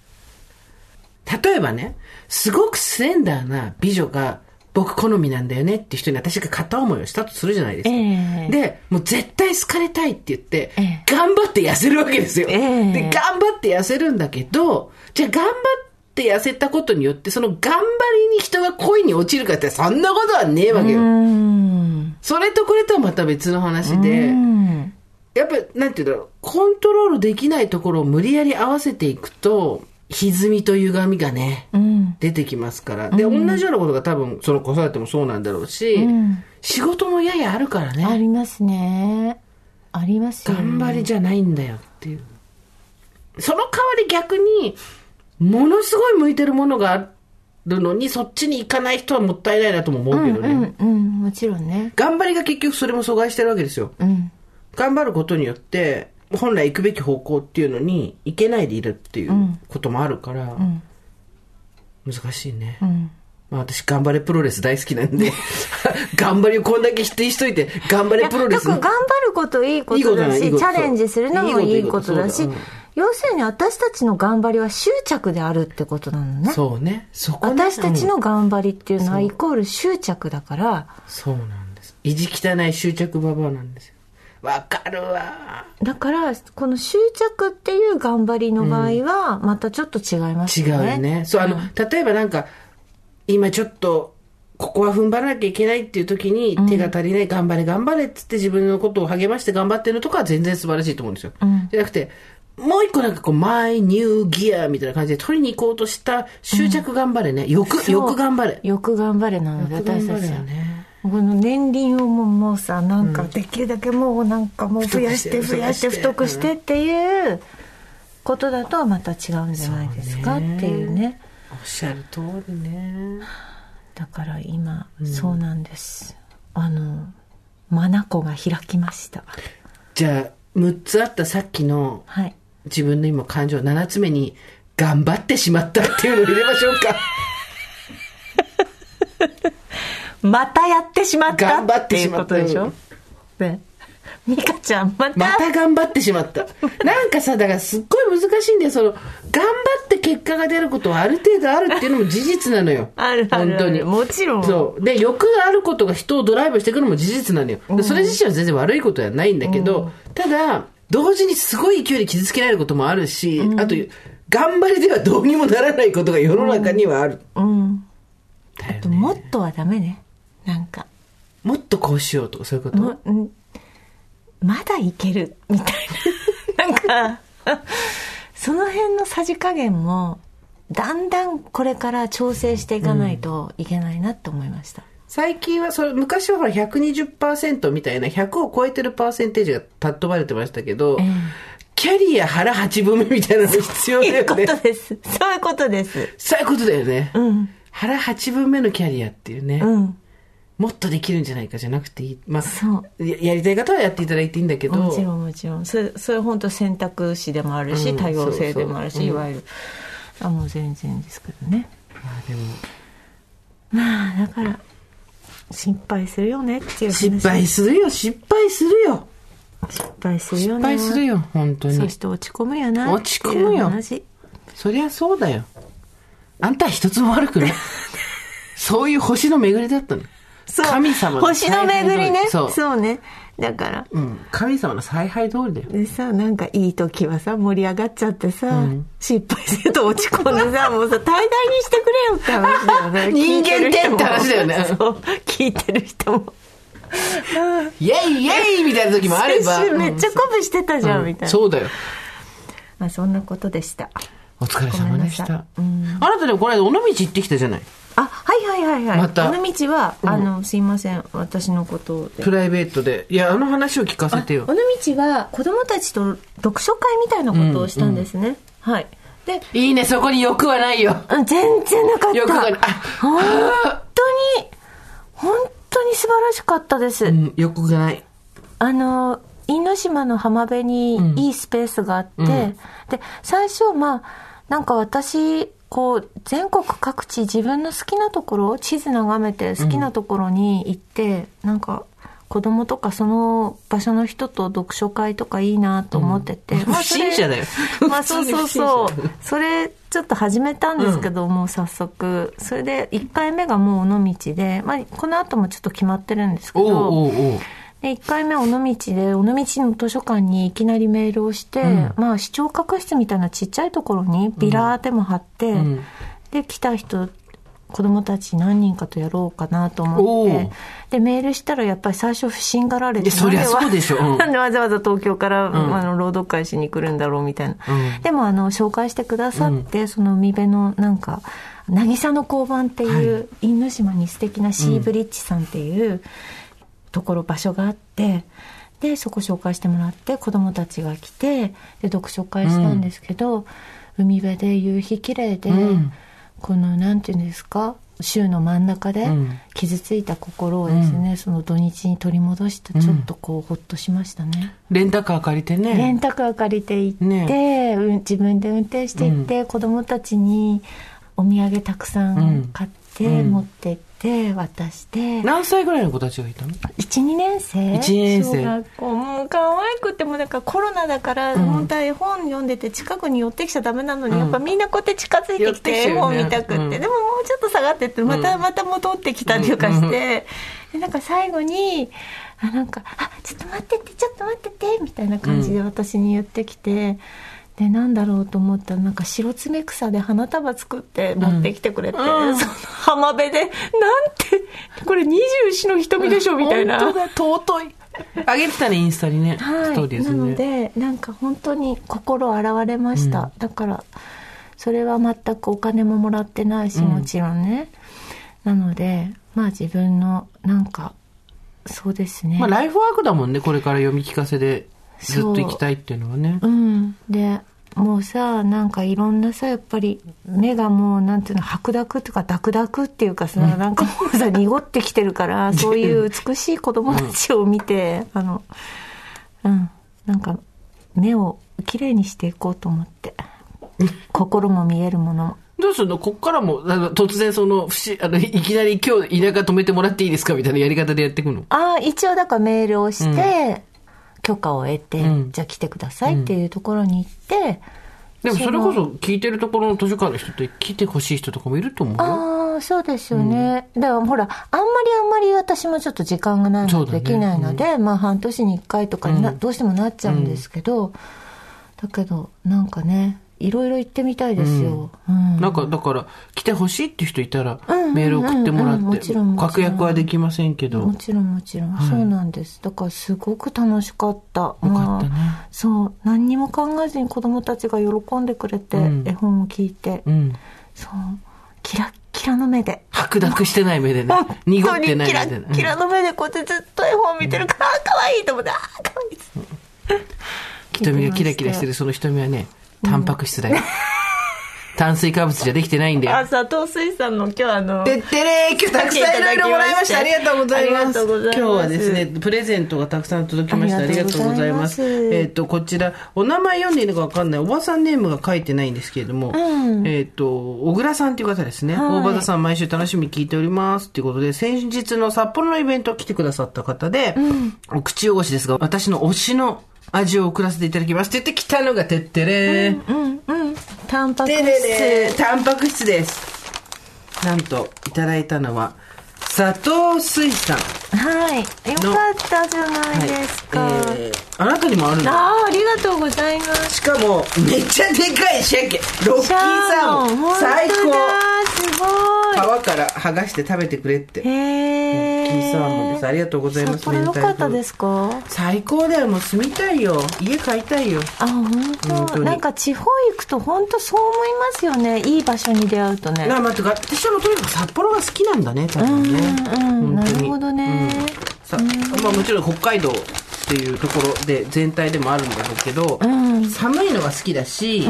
例えばね、すごくスレンダーな美女が僕好みなんだよねって人に私が片思いをしたとするじゃないですか。えー、で、もう絶対好かれたいって言って、えー、頑張って痩せるわけですよ、えー、で、頑張って痩せるんだけど、じゃあ頑張ってって痩せたことによって、その頑張りに人が恋に落ちるかって、そんなことはねえわけよ。それとこれとはまた別の話で、やっぱ、なんていうんだろう、コントロールできないところを無理やり合わせていくと、歪みと歪みがね、うん、出てきますから。で、うん、同じようなことが多分、その子育てもそうなんだろうし、うん、仕事もややあるからね。ありますね。ありますよ、ね、頑張りじゃないんだよっていう。その代わり逆に、ものすごい向いてるものがあるのに、そっちに行かない人はもったいないなとも思うけどね。うんうん、もちろんね。頑張りが結局それも阻害してるわけですよ。うん、頑張ることによって、本来行くべき方向っていうのに行けないでいるっていうこともあるから、難しいね。うんまあ私、頑張れプロレス大好きなんで頑張りをこんだけ否定しといて、頑張れプロレス。頑張ることいいことだし、チャレンジするのもいいことだし、要するに私たちの頑張りは執着であるってことなのね。そうね。そこ、ね、私たちの頑張りっていうのはイコール執着だから。そうなんです。意地汚い執着ババアなんですよ。わかるわ。だから、この執着っていう頑張りの場合は、またちょっと違いますよね。違うよね。そう、あの、例えばなんか、今ちょっと、ここは踏ん張らなきゃいけないっていう時に、手が足りない、頑張れ頑張れっつって自分のことを励まして頑張ってるとかは全然素晴らしいと思うんですよ。うん、じゃなくて、もう一個なんかこう、マイニューギアみたいな感じで取りに行こうとした執着頑張れね。欲、欲頑張れ。欲頑張れなので、私たちは。ね。この年輪をももうさ、なんかできるだけもうなんかもう増やして増やして太くしてっていうことだとまた違うんじゃないですかっていうね。おっしゃる通りね。だから今、そうなんです。あの、眼が開きました。じゃあ、6つあったさっきの、はい。自分の今感情7つ目に頑張ってしまったっていうのを入れましょうか。またやってしまった頑張ってしまった。でしょ、ね。美香ちゃんまた？また頑張ってしまった。なんかさだからすっごい難しいんだよ。その頑張って結果が出ることはある程度あるっていうのも事実なのよ。あるある本当に。もちろん。そう。で欲があることが人をドライブしてくるのも事実なのよ、うん、それ自身は全然悪いことはないんだけど、うん、ただ同時にすごい勢いで傷つけられることもあるし、うん、あと、頑張りではどうにもならないことが世の中にはある。うん。うんね、あと、もっとはダメね。なんか。もっとこうしようとか、そういうこと？うん。まだいける、みたいな。なんか、その辺のさじ加減も、だんだんこれから調整していかないといけないなって思いました。うん最近は、それ、昔はほら120%みたいな100を超えてるパーセンテージが尊ばれてましたけど、えー、キャリア腹8分目みたいなの必要だよね。そういうことです。そういうことです。そういうことだよね。うん。腹8分目のキャリアっていうね。うん。もっとできるんじゃないかじゃなくていい。まあ、そうや。やりたい方はやっていただいていいんだけど。もちろんもちろん。それ、それ本当選択肢でもあるし、うん、多様性でもあるし、ういわゆる。あ、もう全然ですけどね。まあでも。まあ、だから、心配するよねっていう失敗するよ、失敗するよ。失敗するよね。失敗するよ、本当に。そして落ち込むよな。落ち込むよ。そりゃそうだよ。あんたは一つも悪くない。そういう星の巡りだったの。神様の星の巡りね。そう。そうね。だから。うん。神様の采配通りだよ。でさ、なんかいい時はさ、盛り上がっちゃってさ、うん、失敗すると落ち込んでさ、もうさ、大々にしてくれよって話だよね。人間ってって話だよね。そう。聞いてる人も。イェイイェイみたいな時もあれば。めっちゃ鼓舞してたじゃん、みたいな。そうだよ。まあそんなことでした。お疲れ様でした。あなたでもこの間尾道行ってきたじゃない。あはいはいはいはい。また。尾道は、うん、あのすいません。私のことプライベートで。いやあの話を聞かせてよ。尾道は子供たちと読書会みたいなことをしたんですね、うんうん、はい。でいいねそこに欲はないよ。全然なかった。欲がない。本当に本当に素晴らしかったです、うん、欲がない。あの因島の浜辺にいいスペースがあって、うん、で最初まあなんか私こう全国各地自分の好きなところ地図眺めて好きなところに行って、うん、なんか子供とかその場所の人と読書会とかいいなと思ってて、うん、まあそれ まあそうそうそう。それちょっと始めたんですけど、うん、もう早速。それで1回目がもう尾道で、まあ、この後もちょっと決まってるんですけどおうおうおうで、1回目尾道で、尾道の図書館にいきなりメールをして、うん、まあ、視聴覚室みたいなちっちゃいところにビラーでも貼って、うん、で、来た人、子供たち何人かとやろうかなと思って、で、メールしたらやっぱり最初不審がられて、そりゃそうでしょ。なんでわざわざ東京から、うん、あの、朗読会しに来るんだろうみたいな。うん、でも、あの、紹介してくださって、その海辺のなんか、渚の交番っていう、はい、因島に素敵なシーブリッジさんっていう、ところ場所があってでそこ紹介してもらって子供たちが来てで読書会したんですけど、うん、海辺で夕日綺麗で、うん、このなんていうんですか週の真ん中で傷ついた心をですね、うん、その土日に取り戻してちょっとこうほっとしましたね、レンタカー借りてね。レンタカー借りて行って、ね、自分で運転して行って、子供たちにお土産たくさん買って持ってって。て渡して。何歳ぐらいの子たちがいたの ?12 年生。1年生。小学校。もう可愛くてもだからコロナだから、うん、本当は絵本読んでて近くに寄ってきちゃダメなのに、うん、やっぱみんなこうやって近づいてきて絵本見たくって、うん、でももうちょっと下がってってまた、また戻ってきたりとかして、でなんか最後にあなんか「あちょっと待ってってちょっと待ってみたいな感じで私に言ってきて、でなんだろうと思ったらなんか白爪草で花束作って持ってきてくれて、うん、その浜辺でなんてこれ二十四の瞳でしょみたいな。本当だ尊い。あげてたねインスタにね、はい、ねなのでなんか本当に心洗われました、うん、だからそれは全くお金ももらってないしもちろんね、うん、なのでまあ自分のなんかそうですね。まあライフワークだもんねこれから読み聞かせでずっと行きたいっていうのはね。うん。でもうさなんかいろんなさやっぱり目がもうなんていうの白濁とか濁濁っていうかさ、うん、なんかもうさ濁ってきてるから そういう美しい子供たちを見て、うん、あのうん。なんか目をきれいにしていこうと思って。心も見えるものどうするの？こっからも、突然その、あの、いきなり今日田舎止めてもらっていいですかみたいなやり方でやっていくの？ああ、一応だからメールをして、許可を得て、うん、じゃあ来てくださいっていうところに行って、でもそれこそ聞いてるところの図書館の人って来てほしい人とかもいると思うああ、そうですよね。うん、だからほら、あんまりあんまり私もちょっと時間がないのでできないので、ねうん、まあ半年に1回とかにな、どうしてもなっちゃうんですけど、だけど、なんかね、いろいろ行ってみたいですよ。うん、なんか、だから、来てほしいって人いたら、メール送ってもらって、確約はできませんけど。もちろんもちろん、はい、そうなんです。だから、すごく楽しかった。よかったね。そう、何にも考えずに子供たちが喜んでくれて、うん、絵本を聞いて、うん、そう、キラッキラの目で。白濁してない目でね。濁ってない目で、ね。キラキラの目でこうやってずっと絵本を見てるから、あ、かわいいと思って、あ、かわいいです。瞳がキラキラしてるその瞳はね、タンパク質だよ。炭水化物じゃできてないんだよ。あ、佐藤水産の今日あの。てってれー今日たくさんいろいろもらいました。ありがとうございます。ありがとうございます。今日はですね、プレゼントがたくさん届きました。ありがとうございます。えっ、と、こちら、お名前読んでいいのかわかんない、おばさんネームが書いてないんですけれども、うん、えっ、と、小倉さんっていう方ですね。はい、大場さん毎週楽しみに聞いておりますっていうことで、先日の札幌のイベント来てくださった方で、うん、お口汚しですが、私の推しの味を送らせていただきますって言ってきたのがてってれー。うんうんうん。タンパク質。タンパク質です。なんと、いただいたのは、砂糖水産。はい。よかったじゃないですか。はいえー、あなたにもあるの？ああ、ありがとうございます。しかも、めっちゃでかい鮭。ロッキーサーモン。最高。すごい。皮から剥がして食べてくれって。へえ。ロッキーサーモンです。ありがとうございます。これ良かったですか？最高だよ。もう住みたいよ。家買いたいよ。あ、本当なんか地方行くと本当そう思いますよね。いい場所に出会うとね。まあ、私はとにかく札幌が好きなんだね、多分ね。うん、なるほどね、さまあ、もちろん北海道っていうところで全体でもあるんだろうけど、寒いのが好きだし、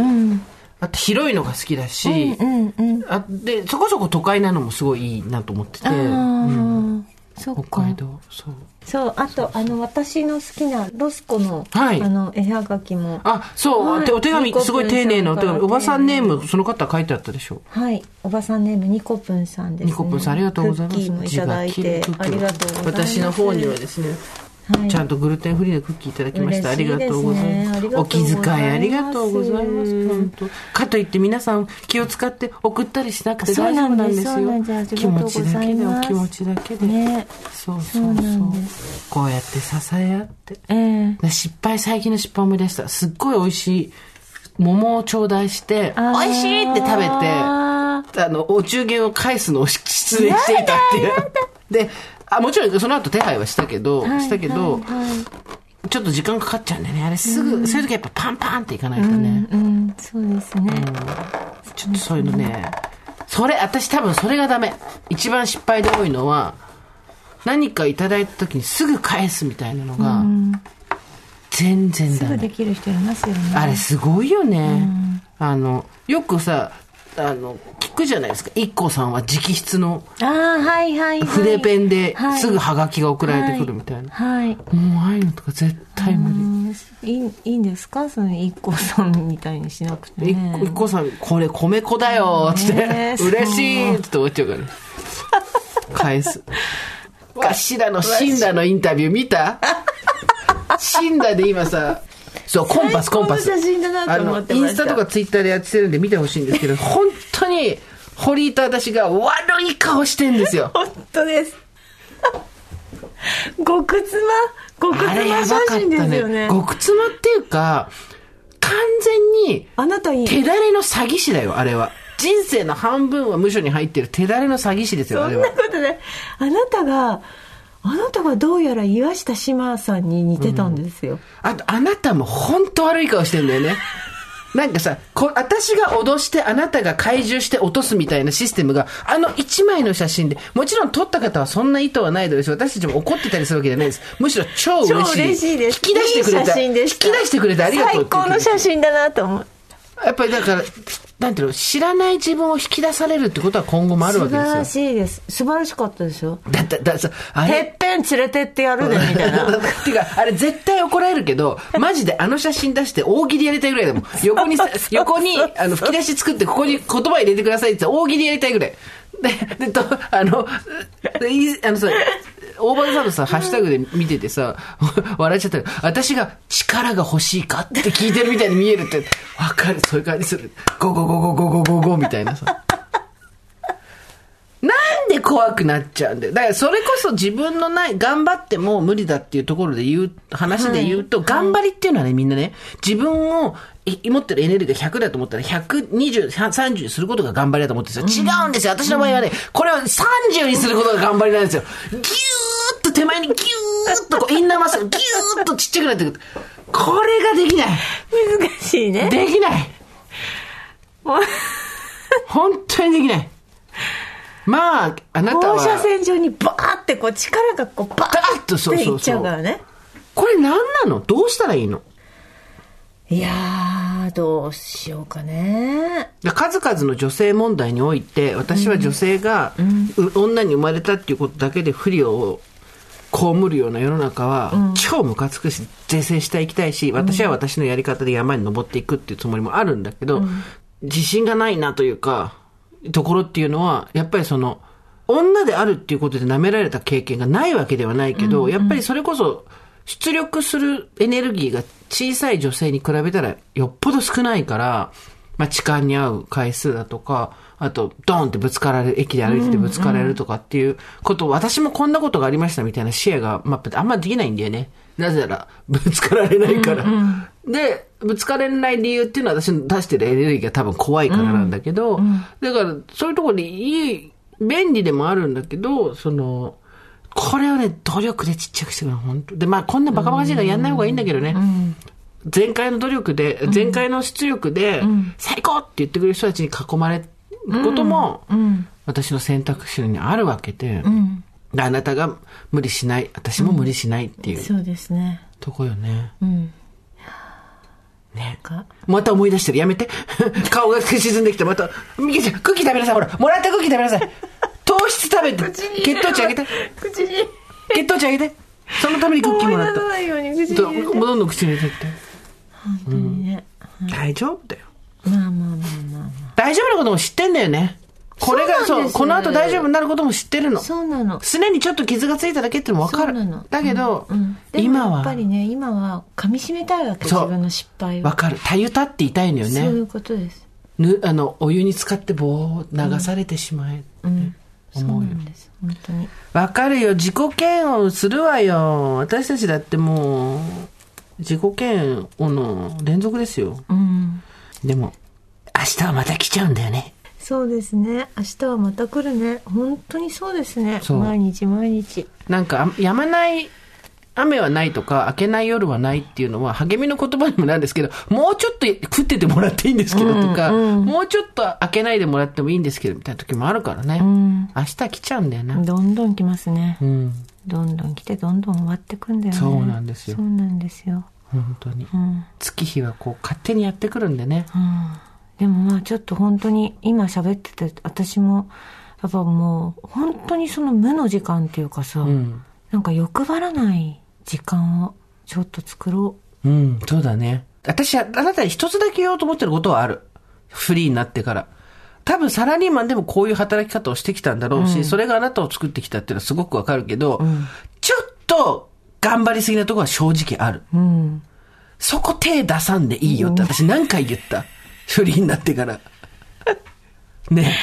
あと広いのが好きだし、あでそこそこ都会なのもすごいいいなと思ってて、北海道。そう。そうあとあの私の好きなロスコの,、はい、あの絵はがきも。あそう、はい、お手紙すごい丁寧なお手紙。おばさんネームその方書いてあったでしょはい。おばさんネームニコプンさんです、ね、ニコプンさんありがとうございます。クッキーもいただいてありがとうございます。私の方にはですねはい、ちゃんとグルテンフリーのクッキーいただきました、ね、ありがとうございます。お気遣いありがとうございます。本当。かといって皆さん気を使って送ったりしなくて大丈夫なんですよ。気持ちだけでお気持ちだけで、ね、そうそうそう。こうやって支え合って、えー、失敗最近の失敗思い出した。すっごい美味しい桃を頂戴して美味しいって食べてあのお中元を返すのを失礼していたっていう。であ、もちろんその後手配はしたけど、はい、したけど、ちょっと時間かかっちゃうんだよね。あれすぐ、うん、そういう時やっぱパンパンっていかないとね。うん、うん、そうですね、うん、ちょっとそういうのね、それ、私多分それがダメ。一番失敗で多いのは、何かいただいた時にすぐ返すみたいなのが、全然ダメ。すぐできる人いますよね。あれすごいよね。あの、よくさ、あの、聞くじゃないですか。一個さんは直筆の、あはいはい、筆ペンですぐハガキが送られてくるみたいな。はい。もうああいうのとか絶対無理。いいいいんですか？その一個さんみたいにしなくて、ね。一個さん、これ米粉だよつって、嬉しいって終わっちゃうからね。返す。わしらのシンダのインタビュー見た？シンダで今さ、そう、コンパス、コンパス。写真だなと思ってインスタとかツイッターでやってるんで見てほしいんですけど、本当に、堀井と私が悪い顔してんですよ。本当です。極妻極妻写真ですよね。極妻っていうか、完全に、あなたいい。手だれの詐欺師だよ、あれは。人生の半分は無所に入ってる手だれの詐欺師ですよ、そんなことで、あなたが、あなたがどうやら岩下志麻さんに似てたんですよ。うん、あと、あなたも本当悪い顔してんだよね。なんかさ、こ私が脅してあなたが怪獣して落とすみたいなシステムが、あの一枚の写真で、もちろん撮った方はそんな意図はないだろうし、私たちも怒ってたりするわけじゃないです。むしろ超嬉しい。超嬉しいです。引き出してくれた。いい引き出してくれてありがとう最高の写真だなと思う。やっぱりだから、なんていうの、知らない自分を引き出されるってことは今後もあるわけですよ。素晴らしいです。素晴らしかったですよ。だって、だって、あれ？てっぺん連れてってやるで、みたいな。っていうか、あれ絶対怒られるけど、マジであの写真出して大喜利やりたいぐらいだもん。横に、横に、あの、吹き出し作ってここに言葉入れてくださいって大喜利やりたいぐらい。で、で、と、あの、あのさ、大場さんのさ、ハッシュタグで見ててさ、笑っちゃったよ。私が力が欲しいか？って聞いてるみたいに見えるって、わかる、そういう感じする。ゴゴゴゴゴゴゴゴみたいなさ。なんで怖くなっちゃうんだよ。だからそれこそ自分のない、頑張っても無理だっていうところで言う、話で言うと、はい、頑張りっていうのはね、みんなね、自分を持ってるエネルギーが100だと思ったら120、30にすることが頑張りだと思ってるんですよ。違うんですよ。私の場合はね、これを30にすることが頑張りなんですよ。ギューッと手前にギューッとこう インナーマッスルギューッとちっちゃくなってくる。これができない。難しいね。できない。本当にできない。まあ、あなたは。放射線上にバーってこう力がこうバーッとそういっちゃうからね。これ何なの？どうしたらいいの？いやー、どうしようかね。数々の女性問題において、私は女性が、女に生まれたっていうことだけで不利を被るような世の中は、超ムカつくし、是正していきたいし、私は私のやり方で山に登っていくっていうつもりもあるんだけど、自信がないなというか、ところっていうのは、やっぱりその、女であるっていうことで舐められた経験がないわけではないけど、やっぱりそれこそ、出力するエネルギーが小さい女性に比べたらよっぽど少ないから、まあ、痴漢に遭う回数だとか、あと、ドーンってぶつかられる、駅で歩いててぶつかられるとかっていうこと、私もこんなことがありましたみたいな視野が、まあ、あんまできないんだよね。なぜなら、ぶつかられないから。で、ぶつかれない理由っていうのは私の出してるエネルギーが多分怖いからなんだけど、だから、そういうところでいい、便利でもあるんだけど、その、これをね、努力でちっちゃくしてくる本当で、まあ、こんなバカバカしいからやんない方がいいんだけどね。前回の努力で、前回の出力で、最高って言ってくれる人たちに囲まれることも、私の選択肢にあるわけで、あなたが無理しない、私も無理しないっていう。そうですね。とこよね。うん。ね。また思い出してる。やめて。顔が沈んできて、また。みけちゃん、クッキー食べなさい。ほら、もらったクッキー食べなさい。糖質食べて。血糖値上げて。口に。血糖値上げて。そのためにクッキーもらった。ないように口にどんどん口に入れてって。本当にね。大丈夫だよ。まあまあまあまあ、まあ。大丈夫なことも知ってんだよね。これがそう、この後大丈夫になることも知ってるの。そうなの。すでにちょっと傷がついただけってのも分かる。だけど、今は。やっぱりね、今は噛み締めたいわけ、自分の失敗を。分かる。たゆたっていたいのよね。そういうことです。ぬ、あの、お湯に使って棒を流されてしまえ。うん。思うよ。そうです。本当に。分かるよ。自己嫌悪するわよ。私たちだってもう、自己嫌悪の連続ですよ。うん。でも、明日はまた来ちゃうんだよね。そうですね明日はまた来るね本当にそうですね毎日毎日なんかやまない雨はないとか、明けない夜はないっていうのは励みの言葉にもなんですけど、もうちょっと食っててもらっていいんですけどとか、うんうん、もうちょっと開けないでもらってもいいんですけど、みたいな時もあるからね。うん、明日来ちゃうんだよな。どんどん来ますね。うん、どんどん来て、どんどん終わってくんだよね。そうなんですよ。そうなんですよ。本当に。うん、月日はこう勝手にやってくるんでね。うんでもまあちょっと本当に今喋ってて私もやっぱもう本当にその無の時間っていうかさ、うん、なんか欲張らない時間をちょっと作ろう。うん、そうだね。私、あなたに一つだけ言おうと思ってることはある。フリーになってから。多分サラリーマンでもこういう働き方をしてきたんだろうし、うん、それがあなたを作ってきたっていうのはすごくわかるけど、うん、ちょっと頑張りすぎなところは正直ある。うん、そこ手出さんでいいよって私何回言った？フリーになってから。ね。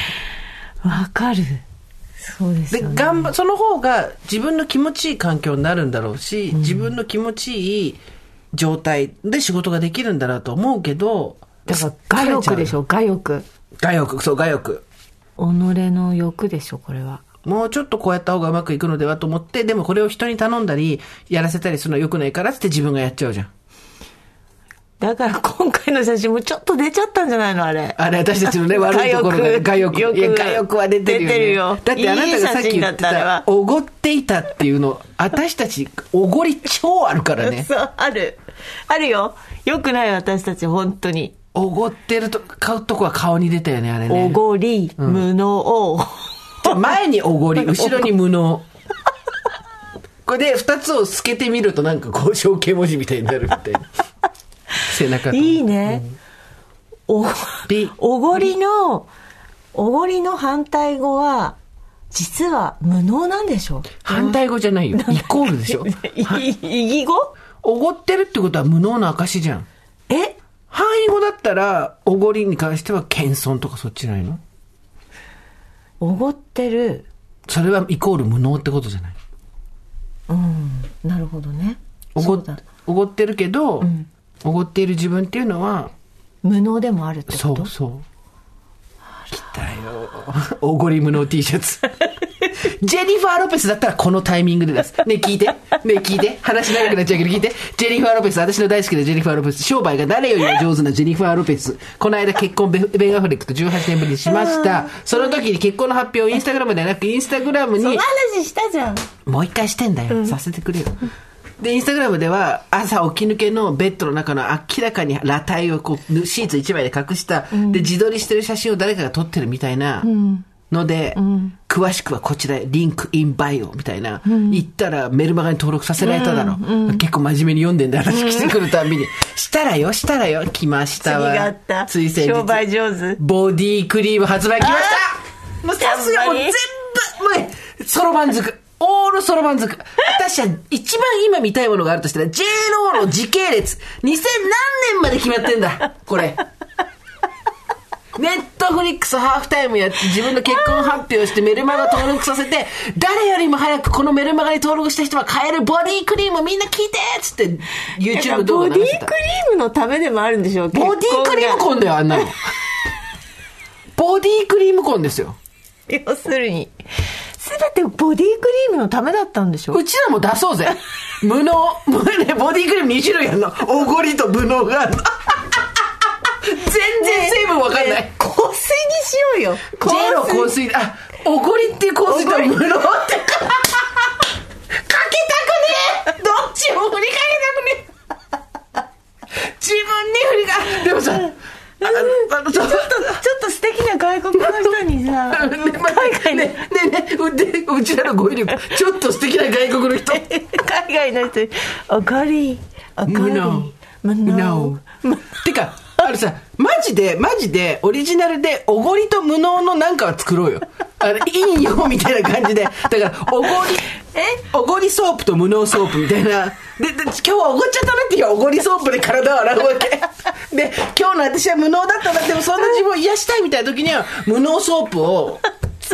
わかる。そうですで、頑張、その方が自分の気持ちいい環境になるんだろうし、自分の気持ちいい状態で仕事ができるんだなと思うけど、だから、我欲でしょ、我欲。我欲、そう、我欲。己の欲でしょ、これは。もうちょっとこうやった方がうまくいくのではと思って、でもこれを人に頼んだり、やらせたりするのは良くないからって自分がやっちゃうじゃん。だから今回の写真もちょっと出ちゃったんじゃないのあれ。あれ、私たちのね、悪いところが、我欲。いや、我欲は出てるよ、ね。出てるよ。だってあなたがさっき言ってた、おごっていたっていうの、私たち、おごり超あるからね。そう、ある。あるよ。よくない私たち、本当に。おごってると、買うとこは顔に出たよね、あれね。おごり、うん、無能。前におごり、後ろに無能。これで二つを透けてみるとなんかこう象形文字みたいになるみたいな。背中いいね。お、おごりの、おごりの反対語は、実は無能なんでしょ？反対語じゃないよ。イコールでしょ。異義語？おごってるってことは無能の証じゃん。え？範囲語だったら、おごりに関しては謙遜とかそっちないの？おごってる。それはイコール無能ってことじゃない？うん、なるほどね。おごおごってるけど、おご、うん、っている自分っていうのは、無能でもあるってこと？そうそう。来たよ。おごり無能 T シャツ。ジェニファー・ロペスだったらこのタイミングで出す。ね聞いて。ね聞いて。話長くなっちゃうけど聞いて。ジェニファー・ロペス、私の大好きなジェニファー・ロペス。商売が誰よりも上手なジェニファー・ロペス。この間結婚ベ、ベン・アフレックと18年ぶりにしました。その時に結婚の発表をインスタグラムではなく、インスタグラムに。その話したじゃん。もう一回してんだよ。うん、させてくれよ。で、インスタグラムでは、朝起き抜けのベッドの中の明らかに裸体をこう、シーツ一枚で隠した、うん、で、自撮りしてる写真を誰かが撮ってるみたいな、うんので、うん、詳しくはこちらへリンクインバイオみたいな、うん、言ったらメルマガに登録させられただろう。うん、結構真面目に読んでんだ話来てくるたびに。したらよ、したらよ、来ましたわ。次があった。つい先日。商売上手。ボディクリーム発売来ましたもうさすがもう全部、もう、そろばんづく。オールそろばんづく。私は一番今見たいものがあるとしたら、J ローの時系列。2000何年まで決まってんだ。これ。ネットフリックスハーフタイムやって自分の結婚発表してメルマガ登録させて、誰よりも早くこのメルマガに登録した人は買えるボディクリームみんな聞いてっつって YouTube 動画ボディクリームのためでもあるんでしょうボディクリームコンだよ、あんなの。ボディクリームコンですよ。要するに。すべてボディクリームのためだったんでしょ？うちらも出そうぜ。無能、ボディクリーム2種類あるの。おごりと無能があるの。全然成分わかんない。香水にしようよ。J の香水、あ、おごりっていう香水と無能って。かけたくねえどっちも振りかけたくねえ自分に振りか、でもさ、ああのちょっと、ちょっと素敵な外国の人にさ、海外の、ねねねうちらの語彙力、ちょっと素敵な外国の人。海外の人に、おごり、おごり、無能。てか、あれさ、マジで、マジで、オリジナルで、おごりと無能のなんかは作ろうよ。あれ、いいよ、みたいな感じで。だから、おごり、え？おごりソープと無能ソープみたいな。で、で今日はおごっちゃったなっていうおごりソープで体を洗うわけ。で、今日の私は無能だったな、でもそんな自分を癒したいみたいな時には、無能ソープを、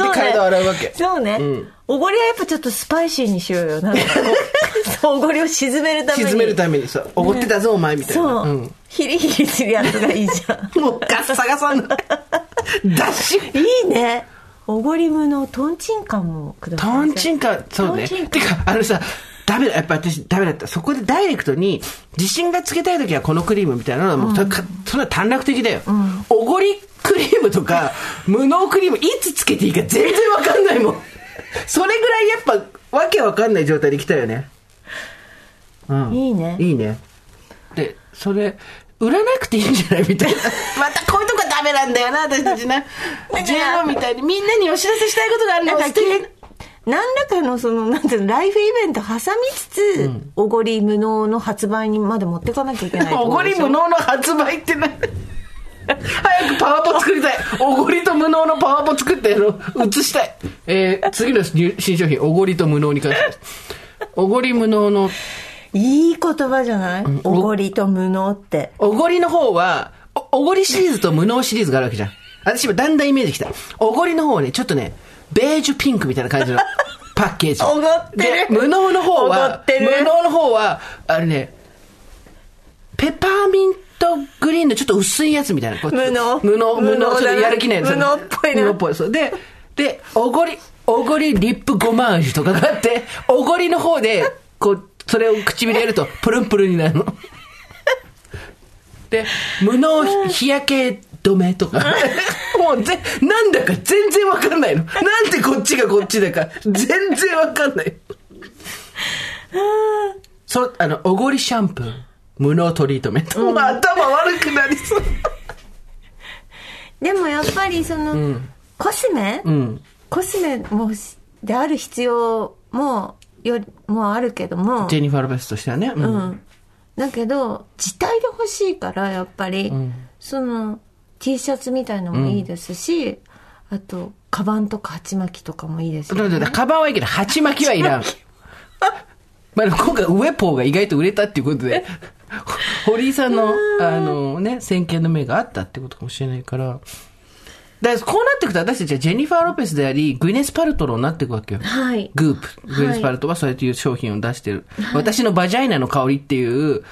で体を洗うわけ。そうね。うんおごりはやっぱちょっとスパイシーにしようよ。なんか おごりを沈めるために。沈めるためにさ、おごってたぞ、お前みたいな。そう。うん、ヒリヒリするやつがいいじゃん。もうガッサガサの。ダッシュ。いいね。おごりむのトンチンカンもください。トンチンカン、そうね。てか、あのさ、ダメだ、やっぱ私ダメだった。そこでダイレクトに、自信がつけたい時はこのクリームみたいなのはもう、うん、それは短絡的だよ。うん、おごりクリームとか、無能クリームいつつけていいか全然わかんないもん。それぐらいやっぱ、わけわかんない状態で来たよね。うん。いいね。いいね。で、それ、売らなくていいんじゃないみたいな。またこういうとこダメなんだよな、私たちな。JO みたいにみんなにお知らせしたいことがあるの何らかのその、なんていうの、ライフイベント挟みつつ、うん、おごり無能の発売にまで持っていかなきゃいけない おごり無能の発売って何？早くパワポ作りたい。おごりと無能のパワポ作っての、映したい。えー、次の新商品、おごりと無能に関しておごり無能の。いい言葉じゃない？おごりと無能って。おごりの方は、おごりシリーズと無能シリーズがあるわけじゃん。私もだんだんイメージきた。おごりの方はね、ちょっとね、ベージュピンクみたいな感じの パッケージ。おごってで、無能の方は、無能の方は、あれね、ペパーミントグリーンのちょっと薄いやつみたいな。無能。無能、無能、ちょっとやる気ない無能っぽいな。無能っぽい。そう。で、で、おごり、おごりリップゴマージュとかがあって、おごりの方で、こう、それを唇やると、プルンプルンになるの。で、無能日焼け止めとか。もうぜ、なんだか全然わかんないの。なんでこっちがこっちだか、全然わかんない。そ、あの、おごりシャンプー、無能トリートメント。うん、頭悪くなりそう。でもやっぱりその、うん、コスメ、うん、コスメもである必要も、よもあるけども。ジェニファー・ロペスとしてはね。うん。うん、だけど、自体で欲しいから、やっぱり、うん、その、T シャツみたいのもいいですし、うん、あと、カバンとか鉢巻きとかもいいですよ、ね。カバンはいいけど、鉢巻きはいらん。まあ、今回、ウェポーが意外と売れたっていうことで、堀井さんの、あのね、先見の目があったってことかもしれないから、だこうなっていくと私たちはジェニファー・ロペスであり、グイネス・パルトロになっていくわけよ。はい。グープ。グイネス・パルトはそうやっていう商品を出してる。はい、私のバジャイナの香りっていう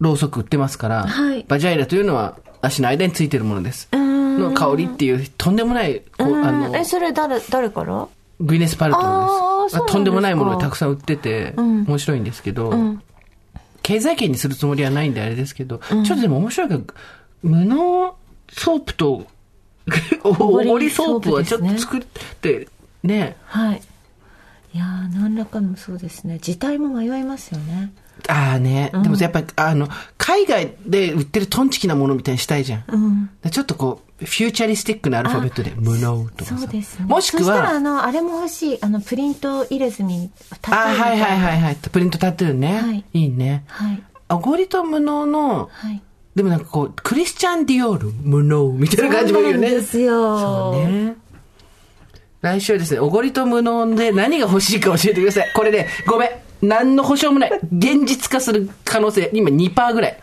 ろうそく売ってますから、はい、バジャイナというのは足の間についてるものです。の香りっていうとんでもない、こう、あの。え、それ誰、誰から？グイネス・パルトロです。とんでもないものがたくさん売ってて、面白いんですけど、うん、経済圏にするつもりはないんであれですけど、うん、ちょっとでも面白いから、無能ソープと おごりソープはちょっと作ってね。ねはい。いや何らかのそうですね。字体も迷いますよね。ああね、うん、でもやっぱり、あの、海外で売ってるトンチキなものみたいにしたいじゃん。うん、ちょっとこう、フューチャリスティックなアルファベットで、無能とかそうですね。もしくは。そしたら、あの、あれも欲しい。あの、プリント入れずに、タトゥー。あはいはいはいはい。プリントタトゥーね。はい。いいね。はい。おごりと無能の、はい。でもなんかこう、クリスチャン・ディオール、無能みたいな感じもいいよね。そうですよ。そうね。来週はですね、おごりと無能で何が欲しいか教えてください。これで、ごめん。何の保証もない。現実化する可能性、今2%ぐらい。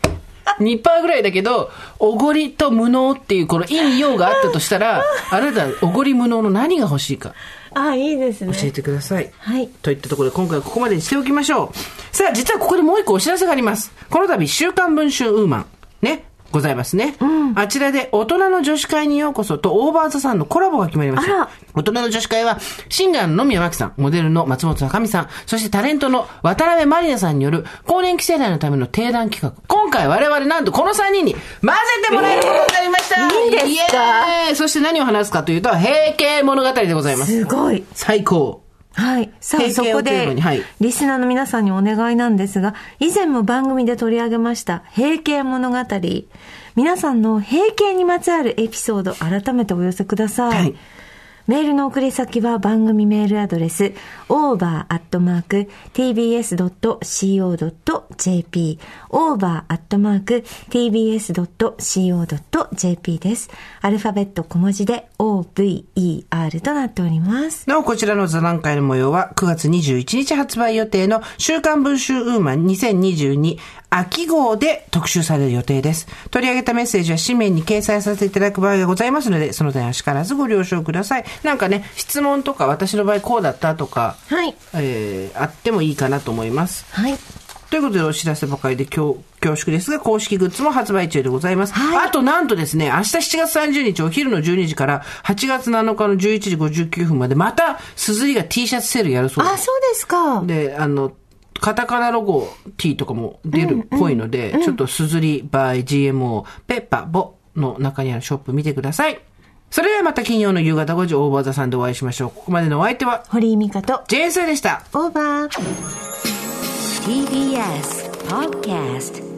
2%ぐらいだけど、おごりと無能っていうこの陰陽があったとしたら、あなた、おごり無能の何が欲しいか。あ、いいですね。教えてください。はい。といったところで今回はここまでにしておきましょう。さあ、実はここでもう一個お知らせがあります。この度、週刊文春ウーマン。ね。ございますね。うん、あちらで大人の女子会にようこそとオーバーザさんのコラボが決まりました。大人の女子会は、シンガーの宮脇さん、モデルの松本坂美さん、そしてタレントの渡辺まりなさんによる更年期世代のための定談企画。今回我々なんとこの3人に混ぜてもらえることになりました、えー、いいですか？そして何を話すかというと、平家物語でございます。すごい。最高。はい。さあ、そこで、はい、リスナーの皆さんにお願いなんですが、以前も番組で取り上げました、平家物語。皆さんの閉経にまつわるエピソード、改めてお寄せください。はいメールの送り先は番組メールアドレス over.tbs.co.jp over.tbs.co.jp です。アルファベット小文字で over となっております。なお、こちらの座談会の模様は9月21日発売予定の週刊文集ウーマン2022秋号で特集される予定です。取り上げたメッセージは紙面に掲載させていただく場合がございますので、その点はしからずご了承ください。なんかね、質問とか私の場合こうだったとか、はい。えー、あってもいいかなと思います。はい。ということでお知らせばかりで恐縮ですが、公式グッズも発売中でございます。はい、あとなんとですね、明日7月30日お昼の12時から8月7日の11時59分までまた、すずりが T シャツセールやるそうです。あ、そうですか。で、あの、カタカナロゴ T とかも出るっぽいので、うんうん、ちょっとすずり by GMO ペッパボの中にあるショップ見てください。それではまた金曜の夕方5時オーバーザさんでお会いしましょう。ここまでのお相手は、堀井美香と、JS でした。オーバー。TBS Podcast